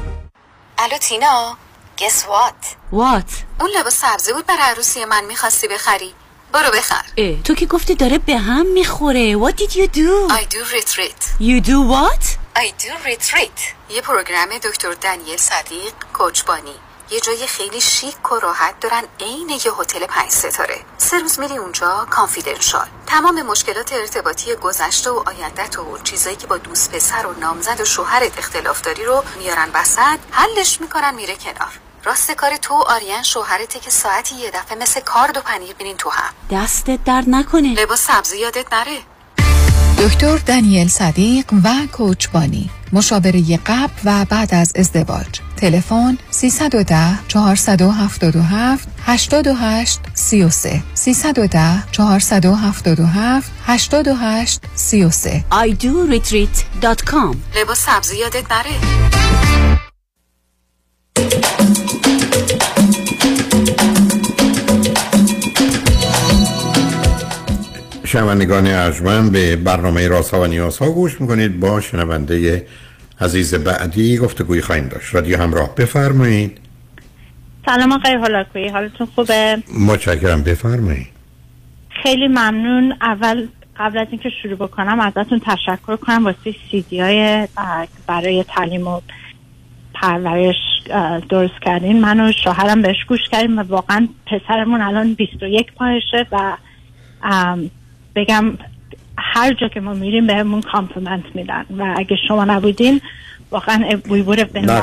الو تینا guess what, what اون لباس سبزی بود برای عروسی من می‌خواستی بخری. برو بخر. اه تو که گفتی داره به هم می‌خوره. What did you do? I do retreat. You do what? I do retreat. یه program دکتر دنیل صدیق کوچبانی یه جای خیلی شیک و راحت دارن عین یه هتل پنج ستاره. سه روز میری اونجا confidential تمام مشکلات ارتباطی گذشته و آیندت و چیزایی که با دوست پسر و نامزد و شوهرت اختلاف داری رو میارن وسط حلش می‌کنن میره کنار. راست کار تو و آریان شوهرته که ساعتی یه دفعه مثل کارد و پنیر بینین تو هم. دستت درد نکنه. لباس سبزی یادت نره. دکتر دانیل صدیق و کوچبانی مشاوره قبل و بعد از ازدواج. تلفن 310 477 88 33 310 477 88 33 idoretreat.com لباس سبزی یادت نره شنوندگان ارجمند به برنامه راسا و نیازها گوش می‌کنید. با شنونده عزیز بعدی گفتگوی خواهیم داشت. رادیو همراه بفرمایید. سلام آقای هولاکویی حالتون خوبه؟ متشکرم. بفرمایید. خیلی ممنون. اول قبل از اینکه شروع بکنم ازتون تشکر کنم واسه سیدی های برای تعلیم و پرورش درست کردین. من و شوهرم بهش گوش کردیم و واقعا پسرمون الان 21 ماهشه و بگم هر جا که ما میریم بهمون compliment میدن و اگه شما نبودین واقعا we would not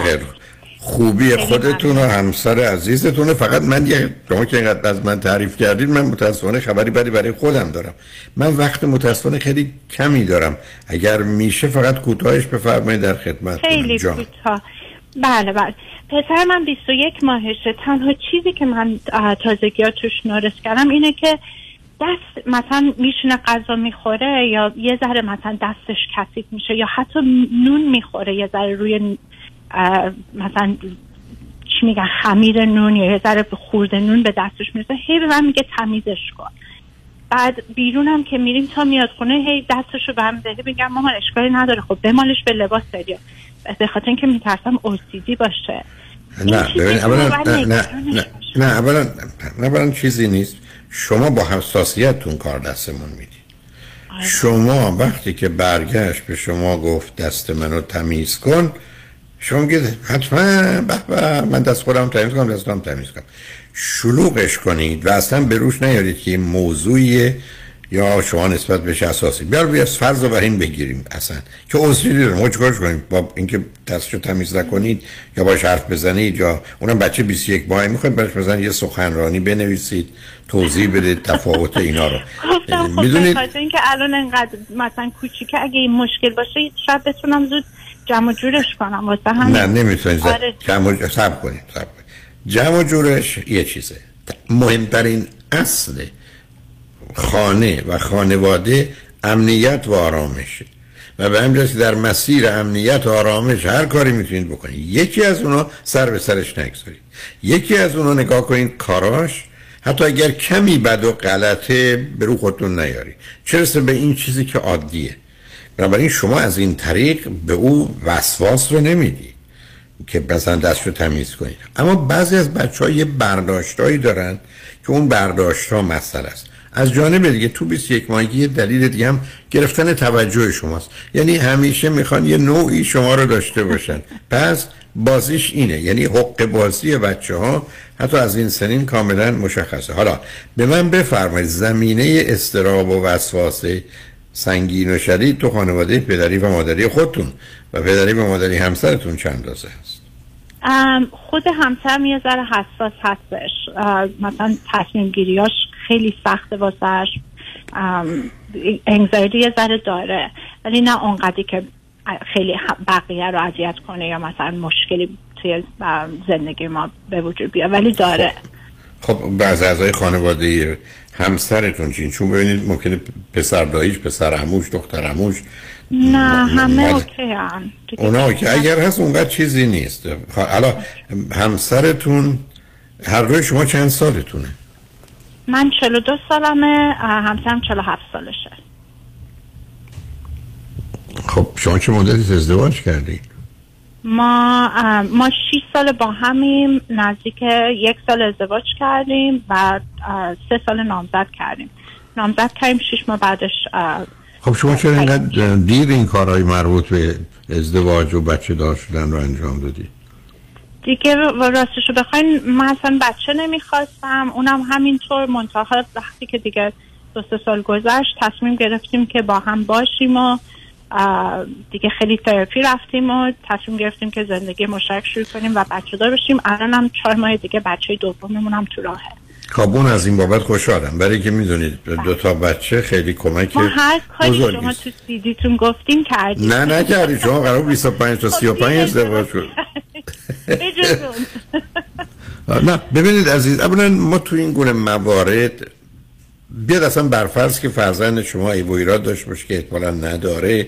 خوبی خودتون و همسر عزیزتونه فقط من یه شما که اینقدر از من تعریف کردید من متاسفانه خبری بدی برای خودم دارم. من وقت متاسفانه خیلی کمی دارم. اگر میشه فقط کوتاهش بفرمایید در خدمت خیلی کوتاه. بله بله. پسر من 21 ماهشه. تنها چیزی که من تازگی ها توش نورس کردم اینه که دست مثلا میشونه غذا می‌خوره یا یه ذره مثلا دستش کثیف میشه یا حتی نون می‌خوره یه ذره روی مثلا چی میگن خمیر نون یا یه ذره خورده نون به دستش می‌رسه هی به من میگه تمیزش کن. بعد بیرونم که میریم تا میاد خونه هی دستش رو به هم زده میگم مامان اشکالی نداره خب بمالش به لباس داری به خاطر اینکه میترسم اوسیدی باشه. نه ببین اولا نه نه نه نه اولا اولا چیزی نیست. شما با حساسیتتون کار دستمون می‌دید. شما وقتی که برگشت به شما گفت دست منو تمیز کن شما میگید حتما به من دست خودم تمیز کنم دستم تمیز کنم. شلوغش کنید و اصلا به روش نیارید که موضوعیه یا شما نسبت بهش اساسی. بیار بیا فرض رو بر این بگیریم اصلا. که اصولی رو ما کنیم؟ با اینکه دستشو تمیز نکنید یا باش حرف بزنید یا اونم بچه 21 ماهه می‌خواید براش مثلا یه سخنرانی بنویسید توضیح بدید تفاوت اینا رو. می‌دونید؟ اینکه الان انقدر مثلا کوچیکه اگه این مشکل باشه شاید بتونم زود جمع جورش کنم. واسه همین. نه نمی‌تونید. آره. جمع سب کنید جمع جورش یه چیزه. مهمترین اصل خانه و خانواده امنیت و آرامشه. و به همین در مسیر امنیت و آرامش هر کاری می‌تونید بکنید. یکی از اونا سر به سرش نگذارید. یکی از اونا نگاه کنید کاراش. حتی اگر کمی بد و غلطه به رو خودتون نیاری چرسه به این چیزی که عادیه. بنابراین شما از این طریق به او وسواس رو نمی‌دید که مثلا دست رو تمیز کنید. اما بعضی از بچه ها یه برداشتهایی دارن که اون برداشت ها مسئله است. از جانب دیگه تو 21 ماهگی یه دلیل دیگه هم گرفتن توجه شماست. یعنی همیشه می‌خوان یه نوعی شما رو داشته باشن. پس بازیش اینه. یعنی حق بازی بچه ها حتی از این سنین کاملا مشخصه. حالا به من بفرمایید زمینه استراب و وسواس سنگین و شدید تو خانواده پدری و مادری خودتون و پدری و مادری همسرتون چند هست خود همسرم یه ذره حساس هستش. مثلا تصمیم گیریاش خیلی سخته واسهش انگزایتی یه ذره داره. ولی نه اونقدری که خیلی بقیه رو اذیت کنه یا مثلا مشکلی توی زندگی ما به وجود بیاد. ولی داره. خب بعض اعضای خانواده همسرتون چین چون ببینید ممکنه پسر داییش پسر عموش دختر عموش نه همه اوکی هم اونا اوکی. اگر هست اونقدر چیزی نیست. حالا همسرتون هر روی شما چند سالتونه؟ من 42 سالمه همسرم 47 سالشه. خب شما چه مدتی ازدواج کردی؟ ما ما 6 سال با همیم نزدیک یک سال ازدواج کردیم و سه سال نامزد کردیم. نامزد کردیم 6 ماه بعدش خب شما چرا اینقدر دیر این کارهای مربوط به ازدواج و بچه دار شدن رو انجام دادی؟ دیگه راستشو بخواین من اصلا بچه نمی‌خواستم اونم همینطور منتها وقتی که دیگه دو سه سال گذشت تصمیم گرفتیم که با هم باشیم و دیگه خیلی تراپی رفتیم و تصمیم گرفتیم که زندگی مشترک شروع کنیم و بچه دار بشیم. الان هم چهار ماه دیگه بچه دوممون هم تو راهه. کابون از این بابت خوشحالم. برای که می‌دونید دو تا بچه خیلی کمک ما هر کاری شما تو سیدیتون گفتیم کردیم. نه نه کردی. شما قرار 25 تا 35 ازدواج شد نه ببینید عزیز اولا ما تو این گونه موارد بیاد اصلا برفرض که فرزند شما ای و ایراد داشت باشه که احتمالا نداره.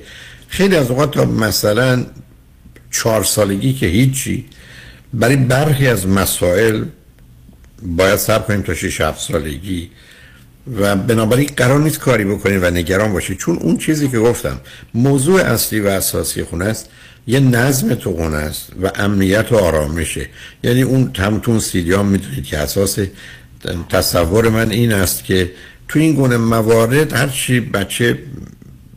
خیلی از اوقات تا مثلا چهار سالگی که هیچی برای برخی از مسائل باید صبر کنیم تا 6 7 سالگی. و بنابراین قرار نیست کاری بکنید و نگران باشید چون اون چیزی که گفتم موضوع اصلی و اساسی خونه است. یه نظم تو خونه است و امنیت و آرامشه. یعنی اون همتون سیدیان می‌دونید که اساس تصور من این است که تو این گونه موارد هرچی بچه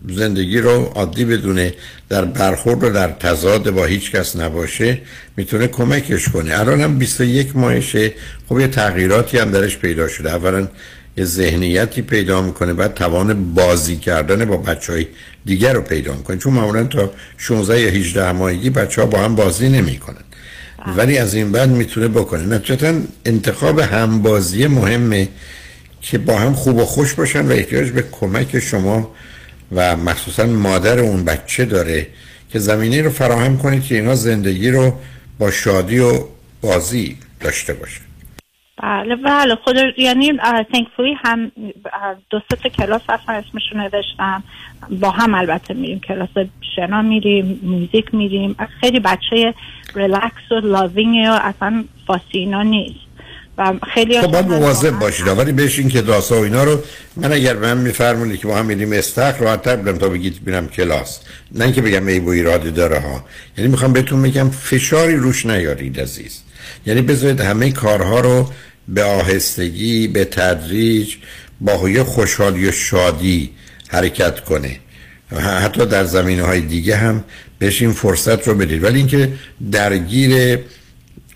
زندگی رو عادی بدونه در برخورد و در تضاد با هیچ کس نباشه می‌تونه کمکش کنه. الان هم 21 ماهشه. خب یه تغییراتی هم درش پیدا شده. اولا یه ذهنیتی پیدا می‌کنه بعد توان بازی کردن با بچه های دیگر رو پیدا می‌کنه. چون معمولا تا 16 یا 18 ماهگی بچه ها با هم بازی نمی‌کنن. ولی از این بعد می‌تونه بکنه. نتیجتا انتخاب همبازی مهمه که با هم خوب و خوش باشن و احتیاج به کمک شما و مخصوصا مادر اون بچه داره که زمینه رو فراهم کنید که اینا زندگی رو با شادی و بازی داشته باشه بله بله. خود یعنی thankfully هم دو سه کلاس اصلا اسمشون نوشتم. با هم البته میریم کلاس شنا میریم موزیک میریم. خیلی بچه ریلکس و loving و اصلا fussy اینا نیست. و خیلی خب باید مواظب باشید. ولی بشین که داسا و اینا رو من اگر من میفرمونی که با هم میریم استخر راحت بودم تا بگید بینم کلاس. نه اینکه بگم ای و ایرادی داره ها. یعنی می‌خوام بهتون بگم فشاری روش نیارید عزیز. یعنی بذارید همه کارها رو به آهستگی به تدریج با یه خوشحالی و شادی حرکت کنه. حتی در زمینه های دیگه هم بهش این فرصت رو بدید. ولی اینکه درگیر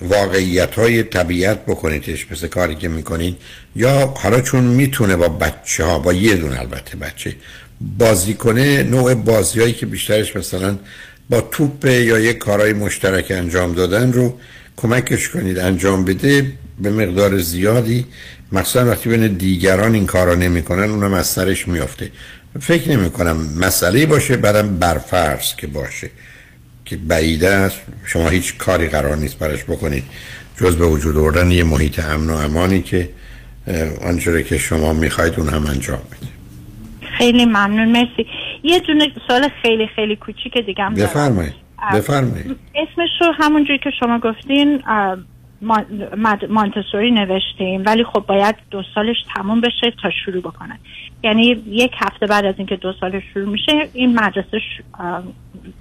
واقعیت های طبیعت بکنیدش مثل کاری که می‌کنین. یا حالا چون می‌تونه با بچه ها با یه دون البته بچه بازی کنه نوع بازی هایی که بیشترش مثلا با توپ یا یک کارهای مشترک انجام دادن رو کمکش کنید انجام بده به مقدار زیادی. مثلا وقتی بین دیگران این کارا نمی‌کنن اونم از سرش میافته. فکر نمی کنم مسئله باشه بعدم برفرض که باشه. که بعیده است. شما هیچ کاری قرار نیست برش بکنید. جز به وجود آوردن یه محیط امن و امانی که آنچه که شما می‌خواید اون هم انجام بده خیلی ممنون. مرسی. یه دونه سوال خیلی خیلی کوچیک دیگه هم بفرمایید. بفرمایید. اسمش رو همونجوری که شما گفتین مانتسوری نوشتیم ولی خب باید دو سالش تموم بشه تا شروع بکنه. یعنی یک هفته بعد از اینکه دو سالش شروع میشه این مدرسه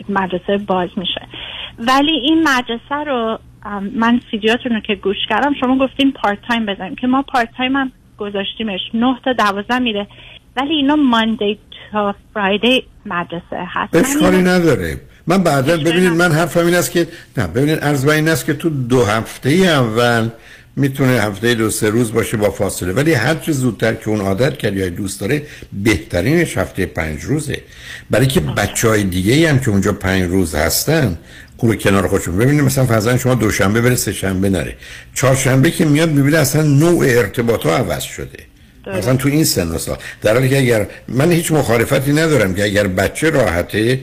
مدرسه باز میشه. ولی این مدرسه رو من سیدیاتون رو که گوش کردم شما گفتین part time بزنیم که ما part time هم گذاشتیمش. نه تا دوازده میره. ولی اینا Monday تا Friday مدرسه هست. بهش کاری نداره. من بعدا ببینید من حرفم این است که نه ببینید عرض این است که تو دو هفته اول می‌تونه هفته دو سه روز باشه با فاصله. ولی هر چه زودتر که اون عادت کرد یا دوست داره بهترینش هفته پنج روزه. برای که بچه های دیگه هم که اونجا پنج روز هستن اون رو کنار خودشون. ببینید مثلا فرضاً شما دوشنبه بره سه شنبه نره. چهارشنبه که میاد می‌بینه اصلا نوع ارتباط ها عوض شده. مثلا تو این سن و سال. در حالی که اگر من هیچ مخالفتی ندارم که اگر بچه راحته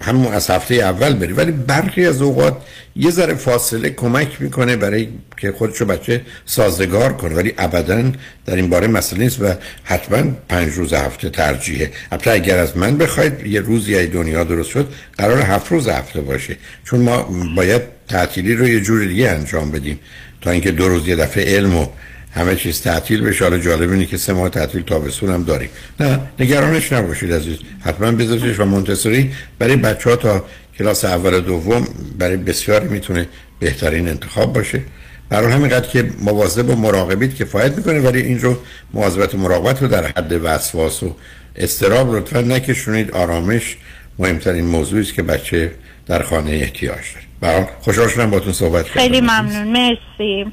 همون از هفته اول بری. ولی برخی از اوقات یه ذره فاصله کمک می‌کنه برای که خودشو بچه سازگار کنه. ولی ابدا در این باره مسئله نیست و حتما پنج روز هفته ترجیحه. حتی اگر از من بخواید یه روزی ای دنیا درست شد قرار هفت روز هفته باشه. چون ما باید تعطیلی رو یه جور دیگه انجام بدیم تا اینکه دو روز یه دفعه علم و همه چیز تعطیل بشه. حالا جالب اینه که سه ماه تعطیل تابستون هم داریم. نه نگرانش نباشید عزیز. حتما بذارش و منتصری برای بچه ها تا کلاس اول دوم برای بسیاری می‌تونه بهترین انتخاب باشه. برای همینقدر که مواظب و مراقبید کفایت می‌کنه ولی این رو مواظبت و مراقبت رو در حد وسواس و استراب لطفا نکشونید. آرامش مهمترین موضوعی است که بچه در خانه احتیاج داره. برای خوشحال شدم باتون صحبت کردم. خیلی ممنون. مرسی.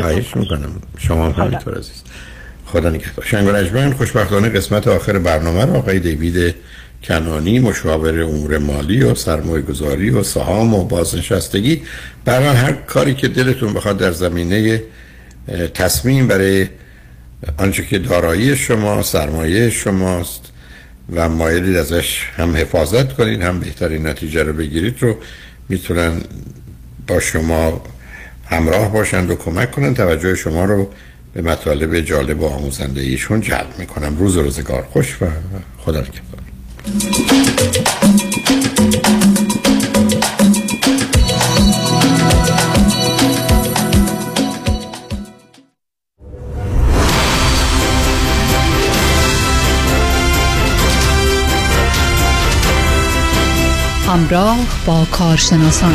خواهش می‌کنم. شما هم همینطور عزیز. خدا نگهدار. شنگ و خوشبختانه قسمت آخر برنامه رو آقای دیوید کنانی مشاور امور مالی و سرمایه گذاری و سهام و بازنشستگی. برای هر کاری که دلتون بخواد در زمینه تصمیم برای آنچه که دارایی شما سرمایه شماست و مایلید ازش هم حفاظت کنید هم بهترین نتیجه رو بگیرید رو می‌تونن با شما همراه باشند و کمک کنند. توجه شما رو به مطالب جالب و آموزنده ایشون جلب می‌کنم. روز روزگار خوش و خدا نگهدار. همراه با کارشناسان.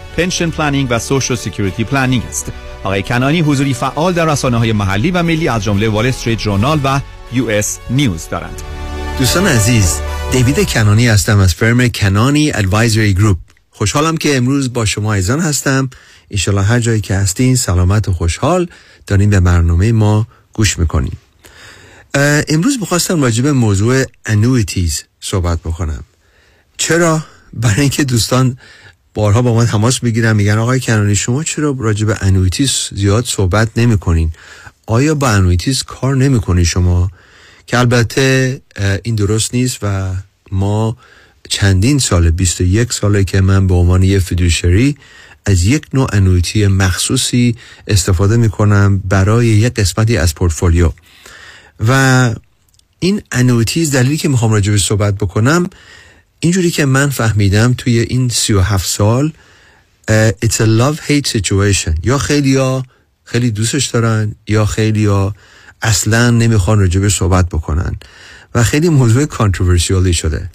pension planning و Social Security planning است. آقای کنانی حضوری فعال در رسانه های محلی و ملی از جمله Wall Street Journal و U.S. News دارند. دوستان عزیز، دیوید کنانی هستم از firm کنانی Advisory Group. خوشحالم که امروز با شما عزیزان هستم. ایشالا هر جایی که هستین سلامت و خوشحال دارین به برنامه ما گوش می‌کنین. امروز می‌خواستم راجع موضوع annuities صحبت بکنم. چرا؟ برای اینکه دوستان بارها با من تماس می‌گیرن میگن آقای کنانی شما چرا راجع به annuities زیاد صحبت نمی کنین آیا با annuities کار نمی کنین شما؟ که البته این درست نیست و ما چندین سال 21 ساله که من به عنوان یه فیدوشری از یک نوع انویتی مخصوصی استفاده می کنم برای یک قسمتی از پورتفولیو. و این انویتیز دلیلی که می‌خوام راجع به صحبت بکنم اینجوری که من فهمیدم توی این 37 سال it's a love hate situation. یا خیلی ها خیلی دوستش دارن یا خیلی ها اصلا نمی‌خوان راجبه صحبت بکنن. و خیلی موضوع کانتروورسیالی شده.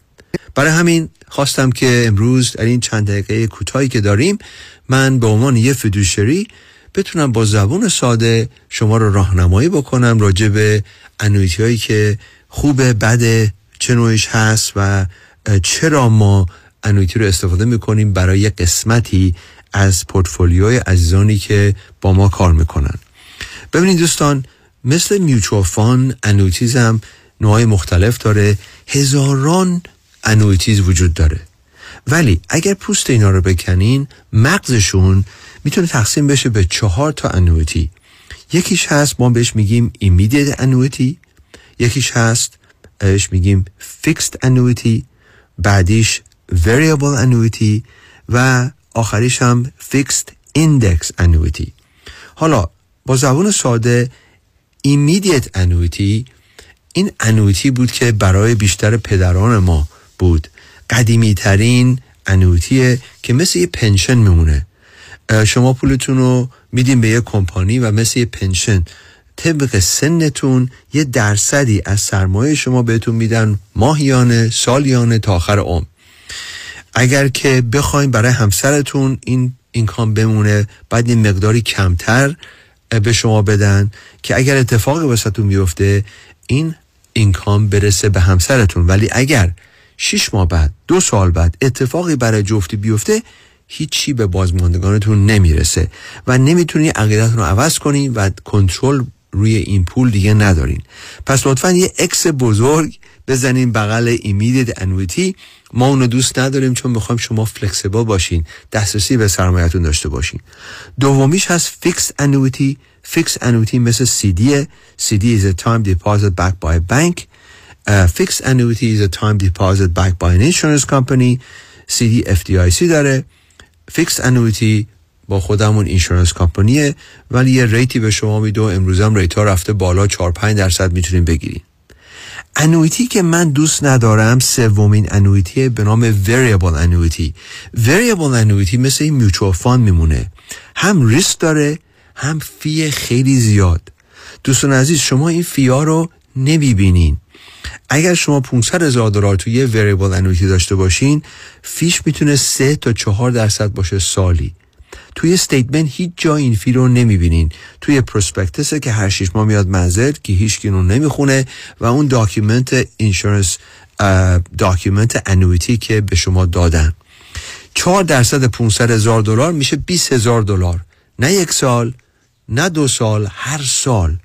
برای همین خواستم که امروز در این چند دقیقه کوتاهی که داریم من به عنوان یه فدوشری بتونم با زبون ساده شما رو راهنمایی بکنم راجع به انویتی هایی که خوبه بده چه نوعش هست و چرا ما انویتی رو استفاده می‌کنیم برای قسمتی از پورتفولیوی عزیزانی که با ما کار می‌کنن؟ ببینید دوستان مثل mutual fund annuities هم نوعای مختلف داره. هزاران annuities وجود داره. ولی اگر پوست اینا رو بکنین مغزشون می‌تونه تقسیم بشه به چهار تا annuity یکیش هست ما بهش میگیم immediate annuity یکیش هست بهش میگیم fixed annuity بعدیش variable annuity و آخریش هم fixed index annuity. حالا با زبان ساده immediate annuity این انویتی بود که برای بیشتر پدران ما بود. قدیمی ترین انویتیه که مثل یه پنشن میمونه. شما پولتون رو میدین به یه کمپانی و مثل یه پنشن. طبق سنتون یه درصدی از سرمایه شما بهتون میدن ماهیانه سالیانه تا آخر عمر. اگر که بخواین برای همسرتون این اینکام بمونه بعد این مقداری کمتر به شما بدن که اگر اتفاقی واسهتون بیفته این اینکام برسه به همسرتون. ولی اگر شیش ماه بعد دو سال بعد اتفاقی برای جفتی بیفته هیچی به بازماندگانتون نمی‌رسه و نمی‌تونی عقیدتون رو عوض کنی و کنترل روی این پول دیگه ندارین. پس لطفا یه اکس بزرگ بزنین بغل immediate annuity. ما اونو دوست نداریم چون می‌خوایم شما flexible باشین دسترسی به سرمایتون داشته باشین. دومیش هست fixed annuity. Fixed annuity مثل CD. CD is a time deposit backed by a bank. Uh, fixed annuity is a time deposit backed by an insurance company. CD FDIC داره. Fixed annuity با خودمون insurance company ه ولی یه rate ی به شما میده و امروز هم rate ها رفته بالا 4 5 درصد می‌تونیم بگیریم. annuity که من دوست ندارم سومین annuity به نام variable annuity variable annuity مثل این mutual fund میمونه. هم ریسک داره هم fee خیلی زیاد. دوستان عزیز شما این fee ا رو نمی‌بینین. اگر شما 500 هزار دلار توی یه variable annuity داشته باشین fee ش می‌تونه 3 تا 4 درصد باشه سالی. توی statement هیچ جا این fee رو نمی‌بینین. توی prospectus ه که هر شیش ماه میاد منزل که هیچ رو نمی‌خونه و اون document insurance document annuity که به شما دادن. 4 درصد 500 هزار دلار میشه 20 هزار دلار. نه یک سال نه دو سال هر سال.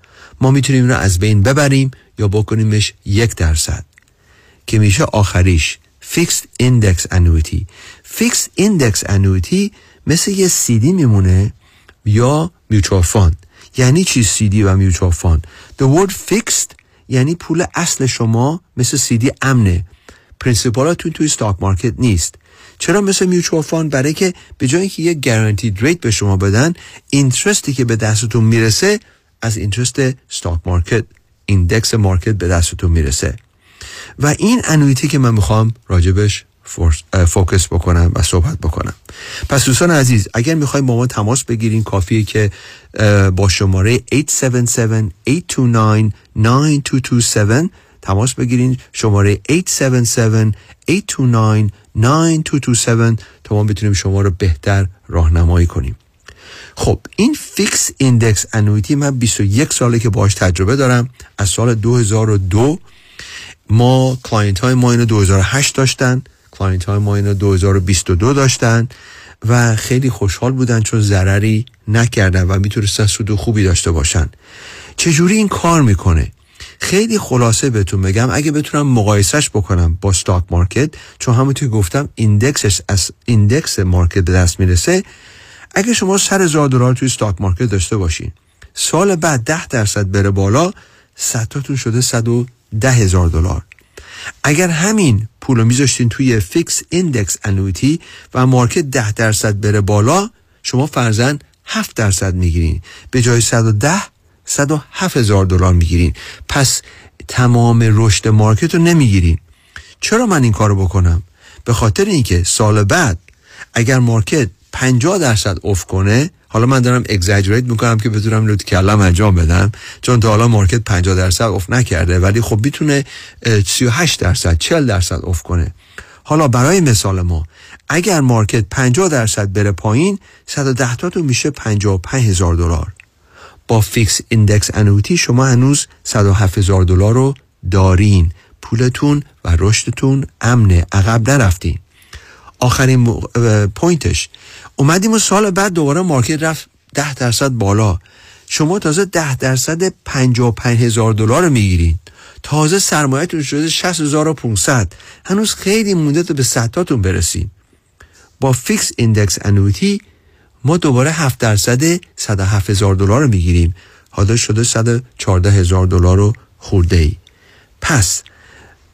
ما می‌تونیم رو از بین ببریم یا بکنیمش یک درصد. که میشه آخریش. Fixed Index Annuity. Fixed Index Annuity مثل یه سیدی میمونه یا mutual fund یعنی چی سیدی و mutual fund The word fixed یعنی پول اصل شما مثل سیدی امنه. principal اتون توی stock market نیست. چرا مثل mutual fund برای که به جای اینکه یه guaranteed rate به شما بدن interest ی که به دستتون می‌رسه از interest stock market index market به دستتون می‌رسه. و این annuity که من می‌خوام راجبش focus بکنم و صحبت بکنم. پس دوستان عزیز اگر می‌خوایم با ما تماس بگیرین کافیه که با شماره 877-829-9227 تماس بگیرین. شماره 877-829-9227 تا ما بتونیم شما رو بهتر راهنمایی کنیم. خب این fixed index annuity من 21 ساله که باش تجربه دارم. از سال 2002 ما client های ما اینو 2008 داشتن. client های ما اینو 2022 داشتن و خیلی خوشحال بودن چون ضرری نکردن و می‌تونستن سود خوبی داشته باشن. چجوری این کار می‌کنه؟ خیلی خلاصه بهتون بگم اگه بتونم مقایسش بکنم با stock market چون همونطور گفتم index ش از index market دست می‌رسه اگه شما صد هزار دلار توی stock market داشته باشین سال بعد ده درصد بره بالا صدتاتون شده صد و ده هزار دلار. اگر همین پول رو میذاشتین توی fixed index annuity و market ده درصد بره بالا شما فرضاً هفت درصد می‌گیرین. به جای 110 107 هزار دلار می‌گیرین. پس تمام رشد market رو نمی‌گیرین. چرا من این کارو بکنم؟ به خاطر اینکه سال بعد اگر market 50 درصد افت کنه حالا من دارم exaggerate می‌کنم که بتونم لوت کلم انجام بدم چون تا حالا market 50 درصد افت نکرده ولی خب می‌تونه 38 درصد 40 درصد افت کنه. حالا برای مثال ما اگر market 50 درصد بره پایین 110 تا تو میشه 55 هزار دلار. با fixed index annuity شما هنوز 107 هزار دلار رو دارین. پولتون و رشدتون امنه عقب نرفتین. آخرین point ش اومدیم و سال بعد دوباره market رفت ده درصد بالا. شما تازه ده درصد پنجا پنج هزار دلار رو می‌گیرین. تازه سرمایهتون شده شست هزار و پونصد هنوز خیلی مونده تا به صدتاتون برسیم. با fixed index annuity ما دوباره هفت درصد صد هفت هزار دلار رو می‌گیریم. حالا شده صد چارده هزار دلار رو خورده ای پس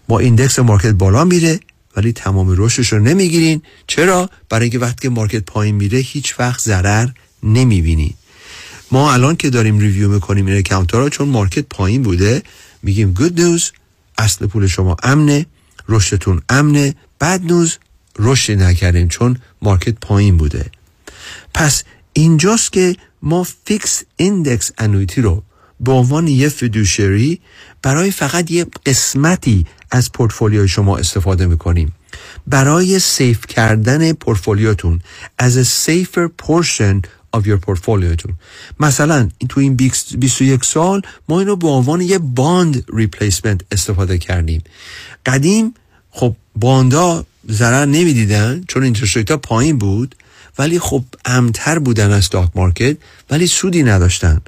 با index market بالا میره. ولی تمام رشدش رو نمی‌گیرین. چرا؟ برای اینکه وقتی که market پایین میره هیچ وقت ضرر نمی‌بینین ما الان که داریم review می‌کنیم این account رو چون market پایین بوده میگیم good news اصل پول شما امنه رشدتون امنه. bad news رشد نکردیم چون market پایین بوده. پس اینجاست که ما fixed index annuity رو به عنوان یه fiduciary برای فقط یه قسمتی از پورتفولیوی شما استفاده می‌کنیم. برای safe کردن پورتفولیوتون as a safer portion of your portfolio مثلا تو این 21 سال ما اینو به عنوان یه bond replacement استفاده کردیم. قدیم خب bond ا ضرر نمی‌دیدن چون interest ها پایین بود ولی خب امن‌تر بودن از stock market ولی سودی نداشتن.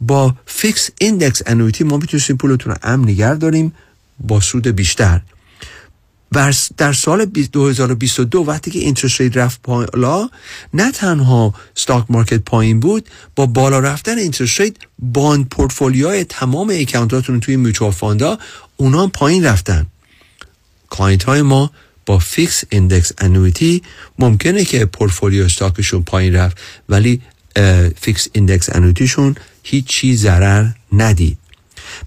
با fixed index annuity ما می‌تونستیم پولتون رو امن داریم با سود بیشتر. و در سال 2022 وقتی که interest rate رفت بالا نه تنها stock market پایین بود با بالا رفتن interest rate bond portfolio های تمام account اتون توی mutual fund ا اونا پایین رفتن. client های ما با fixed index annuity ممکنه که portfolio stock شون پایین رفت ولی fixed index annuity شون هیچ چیز ضرر ندید.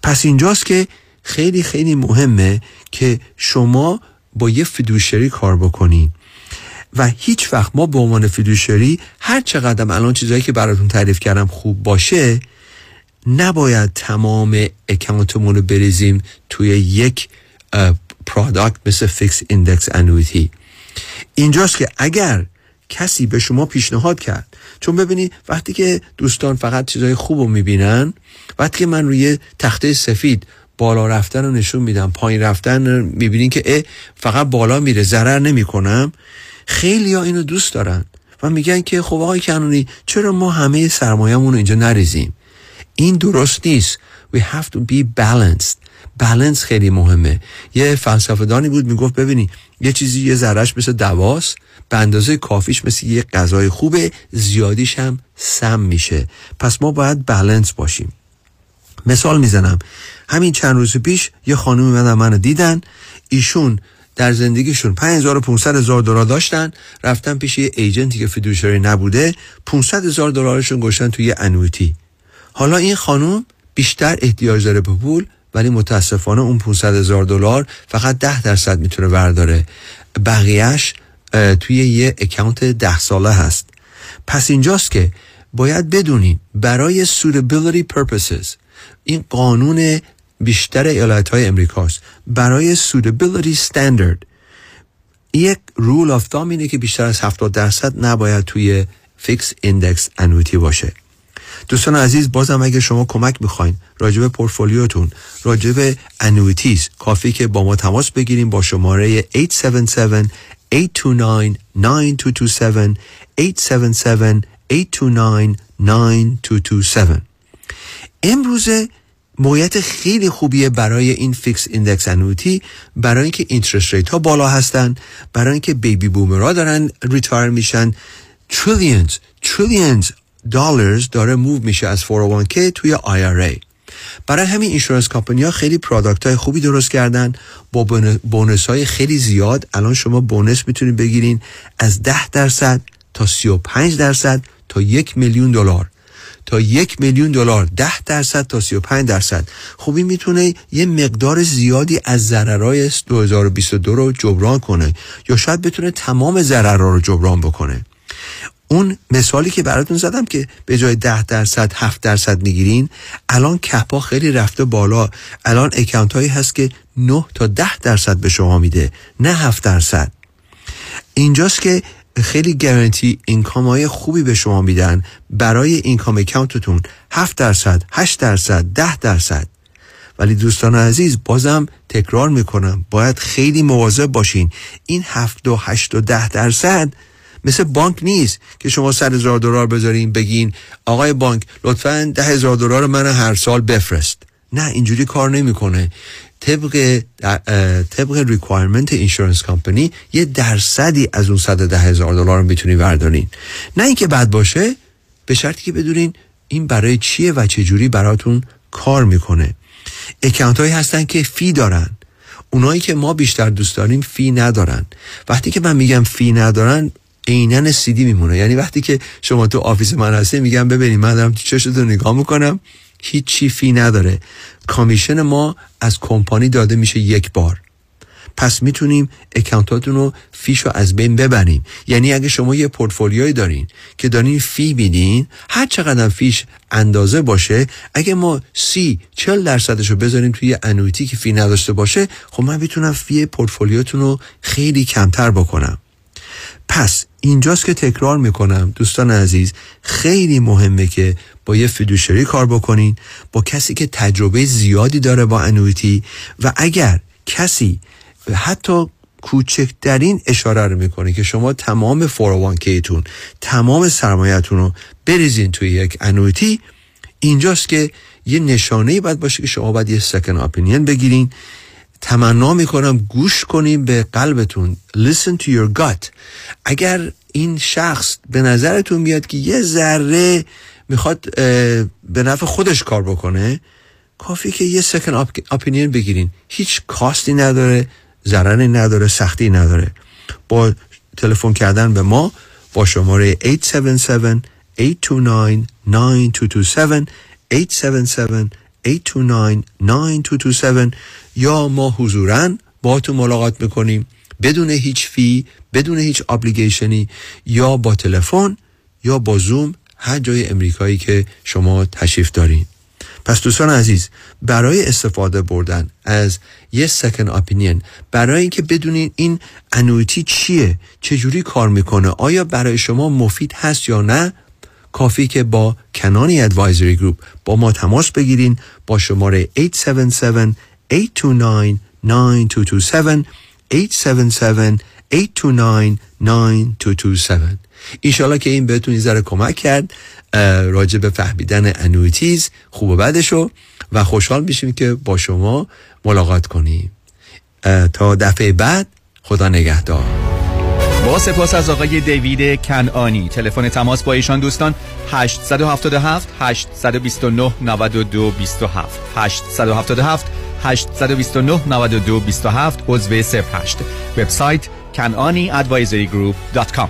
پس اینجاست که خیلی خیلی مهمه که شما با یه fiduciary کار بکنین. و هیچ وقت ما به عنوان fiduciary هر چقدر الان چیزهایی که براتون تعریف کردم خوب باشه نباید تمام account مون رو بریزیم توی یک product مثل fixed index annuity اینجاست که اگر کسی به شما پیشنهاد کرد چون ببینی وقتی که دوستان فقط چیزهای خوب رو می‌بینن وقتی که من روی تخته سفید بالا رفتن رو نشون میدم. پایین رفتن می‌بینین که فقط بالا میره. ضرر نمی‌کنم. خیلی ها اینو دوست دارن و میگن که خب آقای کنونی چرا ما همه سرمایه‌مون رو اینجا نریزیم؟ این درست نیست. We have to be balanced. بالانس خیلی مهمه. یه فلسفه دانی بود می‌گفت ببینی یه چیزی یه ذرهش مثل دواست به اندازه کافیش مثل یه غذای خوبه زیادیش هم سم میشه. پس ما باید بالانس باشیم. مثال می‌زنم. همین چند روز پیش یه خانم اومدن منو دیدن. ایشون در زندگیشون 5500 هزار دلار داشتن. رفتن پیش یه ایجنتی که فیدوشری نبوده. 500 هزار دلارشون گشتن توی انویتی. حالا این خانم بیشتر احتیاج داره به پول ولی متاسفانه اون 500 هزار دلار فقط 10 درصد می‌تونه برداره بقیهش توی یه account ده ساله هست. پس اینجاست که باید بدونیم برای suitability purposes این قانون بیشتر ایالت های امریکاست. برای suitability standard. یک rule of thumb اینه که بیشتر از 70 درصد نباید توی fixed index annuity باشه. دوستان عزیز بازم اگه شما کمک می‌خواین راجب پورتفولیوتون راجب annuities کافیه که با ما تماس بگیرین با شماره 877 829 9227 877 829 9227 امروزه موقعیت خیلی خوبیه برای این fixed index annuity برای اینکه interest rate ها بالا هستن برای اینکه baby boomer ها دارن retire میشن. تریلیونز تریلیونز دلارز داره موو میشه از 401k توی IRA برای همین اینشورنس کمپانی ها خیلی پرادکت های خوبی درست کردن. با بونس های خیلی زیاد. الان شما بونس می‌تونید بگیرین از 10 درصد تا 35 درصد تا یک میلیون دلار. تا یک میلیون دلار 10 درصد تا 35 درصد. این می‌تونه یه مقدار زیادی از ضررهای 2022 رو جبران کنه یا شاید بتونه تمام ضررها رو جبران بکنه. اون مثالی که براتون زدم که به جای ده درصد هفت درصد می‌گیرین الان cap ا خیلی رفته بالا. الان account هایی هست که 9 تا ده درصد به شما میده نه هفت درصد. اینجاست که خیلی guarantee income های خوبی به شما میدن. برای income account تون 7 درصد 8 درصد 10 درصد. ولی دوستان عزیز بازم تکرار می‌کنم باید خیلی مواظب باشین. این 7 و 8 و 10 درصد مثل بانک نیست که شما صد هزار دلار بذارین بگین آقای بانک لطفا ده هزار دلار من هر سال بفرست. نه اینجوری کار نمی‌کنه. طبق طبق requirement insurance company یه درصدی از اون صد ده هزار دلار رو می‌تونی بردارین. نه اینکه بد باشه به شرطی که بدونین این برای چیه و چه جوری براتون کار می‌کنه. account هایی هستن که fee دارن. اونایی که ما بیشتر دوست داریم fee ندارن. وقتی که من میگم fee ندارن عینا سیدی میمونه. یعنی وقتی که شما تو office من هستی میگم ببینید من دارم تو چشتون نگاه می‌کنم. هیچ چی fee نداره. commission ما از کمپانی داده میشه یک بار. پس می‌تونیم account اتون رو fee ش رو از بین ببریم. یعنی اگه شما یه پورتفولیوی دارین که دارین fee میدین هر چقدر fee ش اندازه باشه اگه ما سی چل درصدش رو بذاریم توی انویتی که فی نداشته باشه خب من می‌تونم فی پورتفولیوتون رو خیلی کمتر بکنم. پس اینجاست که تکرار می‌کنم دوستان عزیز خیلی مهمه که یه فیدوشری کار بکنین با کسی که تجربه زیادی داره با انویتی و اگر کسی حتی کوچکترین اشاره رو می‌کنه که شما تمام 401k تون تمام سرمایتون رو بریزین توی یک انویتی اینجاست که یه نشانه باید باشه که شما باید یه سکن اپینین بگیرین. تمنا می‌کنم گوش کنیم به قلبتون. Listen to your gut. اگر این شخص به نظرتون میاد که یه ذره می‌خواد به نفع خودش کار بکنه کافی که یه سکن اپینین بگیرین. هیچ کاستی نداره ضرری نداره سختی نداره. با تلفن کردن به ما با شماره 877 829 9227 877 829 9227 یا ما حضورا با تو ملاقات می‌کنیم. بدون هیچ فی بدون هیچ ابلیگیشنی یا با تلفن یا با زوم هر جای امریکایی که شما تشریف دارین. پس دوستان عزیز برای استفاده بردن از یه second opinion برای اینکه بدونین این annuity چیه چجوری کار می‌کنه آیا برای شما مفید هست یا نه کافیه که با کنانی Advisory Group با ما تماس بگیرین با شماره 877 829 9227 877 829 9227 اینشالله که این بهتون یه ذره کمک کرد راجع به فهمیدن annuities خوب و بدشو و خوشحال میشیم که با شما ملاقات کنیم. تا دفعه بعد خدا نگهدار. با سپاس از آقای دیوید کنانی تلفن تماس با ایشان دوستان 877 829 92 27 877 829 92 27 عضو 08 وبسایت kananiadvisorygroup.com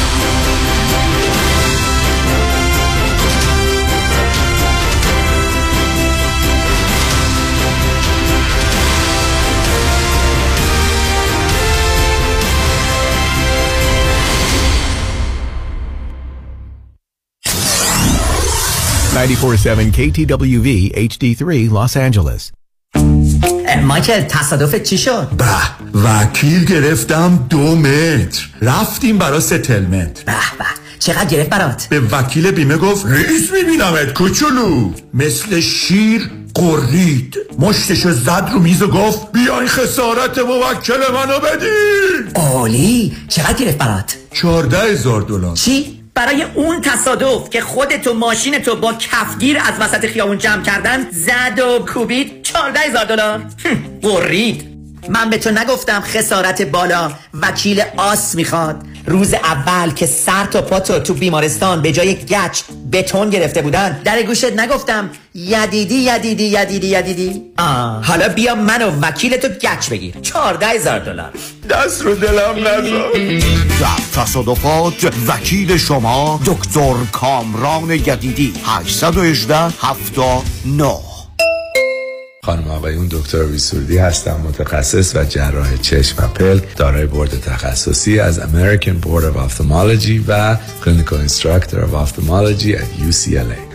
947 KTWV HD3 Los Angeles. مایکل تصادف چی شد؟ به وکیل گرفتم دو متر. رفتیم برا ستلمنت به به. چقدر گرفت برات؟ به وکیل بیمه گفت رئیس میبینمت کوچولو. مثل شیر قرید. مشتشو زد رو میز و گفت بیای خسارت موکل منو بدین. عالی. چقدر گرفت برات؟ چارده هزار دلار. چی؟ برای اون تصادف که خودت و ماشینتو با کفگیر از وسط خیابون جمع کردن زد و کوبید 14 هزار دلار برید من به تو نگفتم خسارت بالا. وکیل آس می‌خواد. روز اول که سر تا پاتو تو بیمارستان به جای گچ بتون گرفته بودن در گوشت نگفتم یدیدی یدیدی یدیدی یدیدی. آه. حالا بیا من و وکیل تو گچ بگیر. 14 هزار دلار. دست رو دلم نذار در تصادفات وکیل شما دکتر کامران یدیدی 818 79 خانم آقایون دکتر ایس سرودی هستم متخصص و جراح چشم و پلک دارای بورد تخصصی از American Board of Ophthalmology و Clinical Instructor of Ophthalmology at UCLA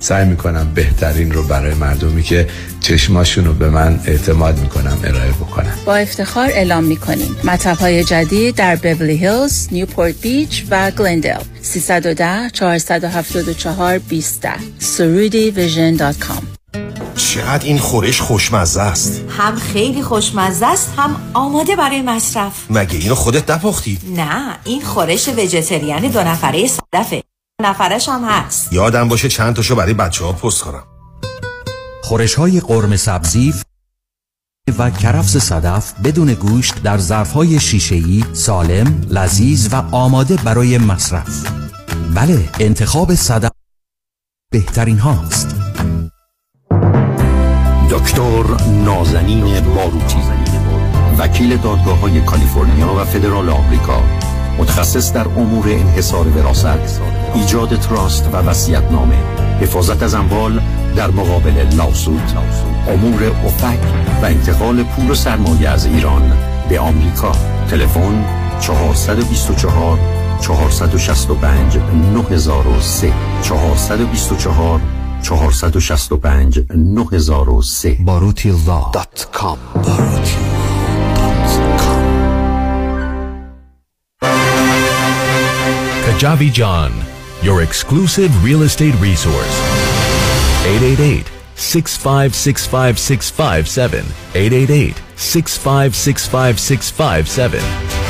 سعی می‌کنم بهترین رو برای مردمی که چشماشون رو به من اعتماد می‌کنم ارائه بکنم. با افتخار اعلام می‌کنیم. مطب های جدید در بیبلی هیلز، نیوپورت بیچ و گلندل 310 474 20 سرودی ویژن دات کام. چقدر این خورش خوشمزه است. هم خیلی خوشمزه است هم آماده برای مصرف. مگه اینو خودت نپختی؟ نه این خورش وجتریان دو نفره صدفه نفرش هم هست یادم باشه چند تاشو برای بچه ها پست کنم خورش های قرم سبزی و کرفس صدف بدون گوشت در ظرفهای شیشه‌ای سالم، لذیذ و آماده برای مصرف. بله، انتخاب صدف بهترین هاست. دکتر نازنین باروتی وکیل دادگاه های کالیفرنیا و فدرال آمریکا متخصص در امور انحصار وراثت ایجاد trust و وصیت نامه حفاظت از اموال در مقابل lawsuit امور OFAC و انتقال پول و سرمایه از ایران به آمریکا. تلفن 424 465 9003 424 465 9003 باروتی law dot com. Kajabi John, your exclusive real estate resource. 888 6565657. 888 6565657.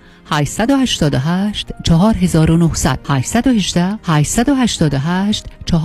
888 4900 818 888 4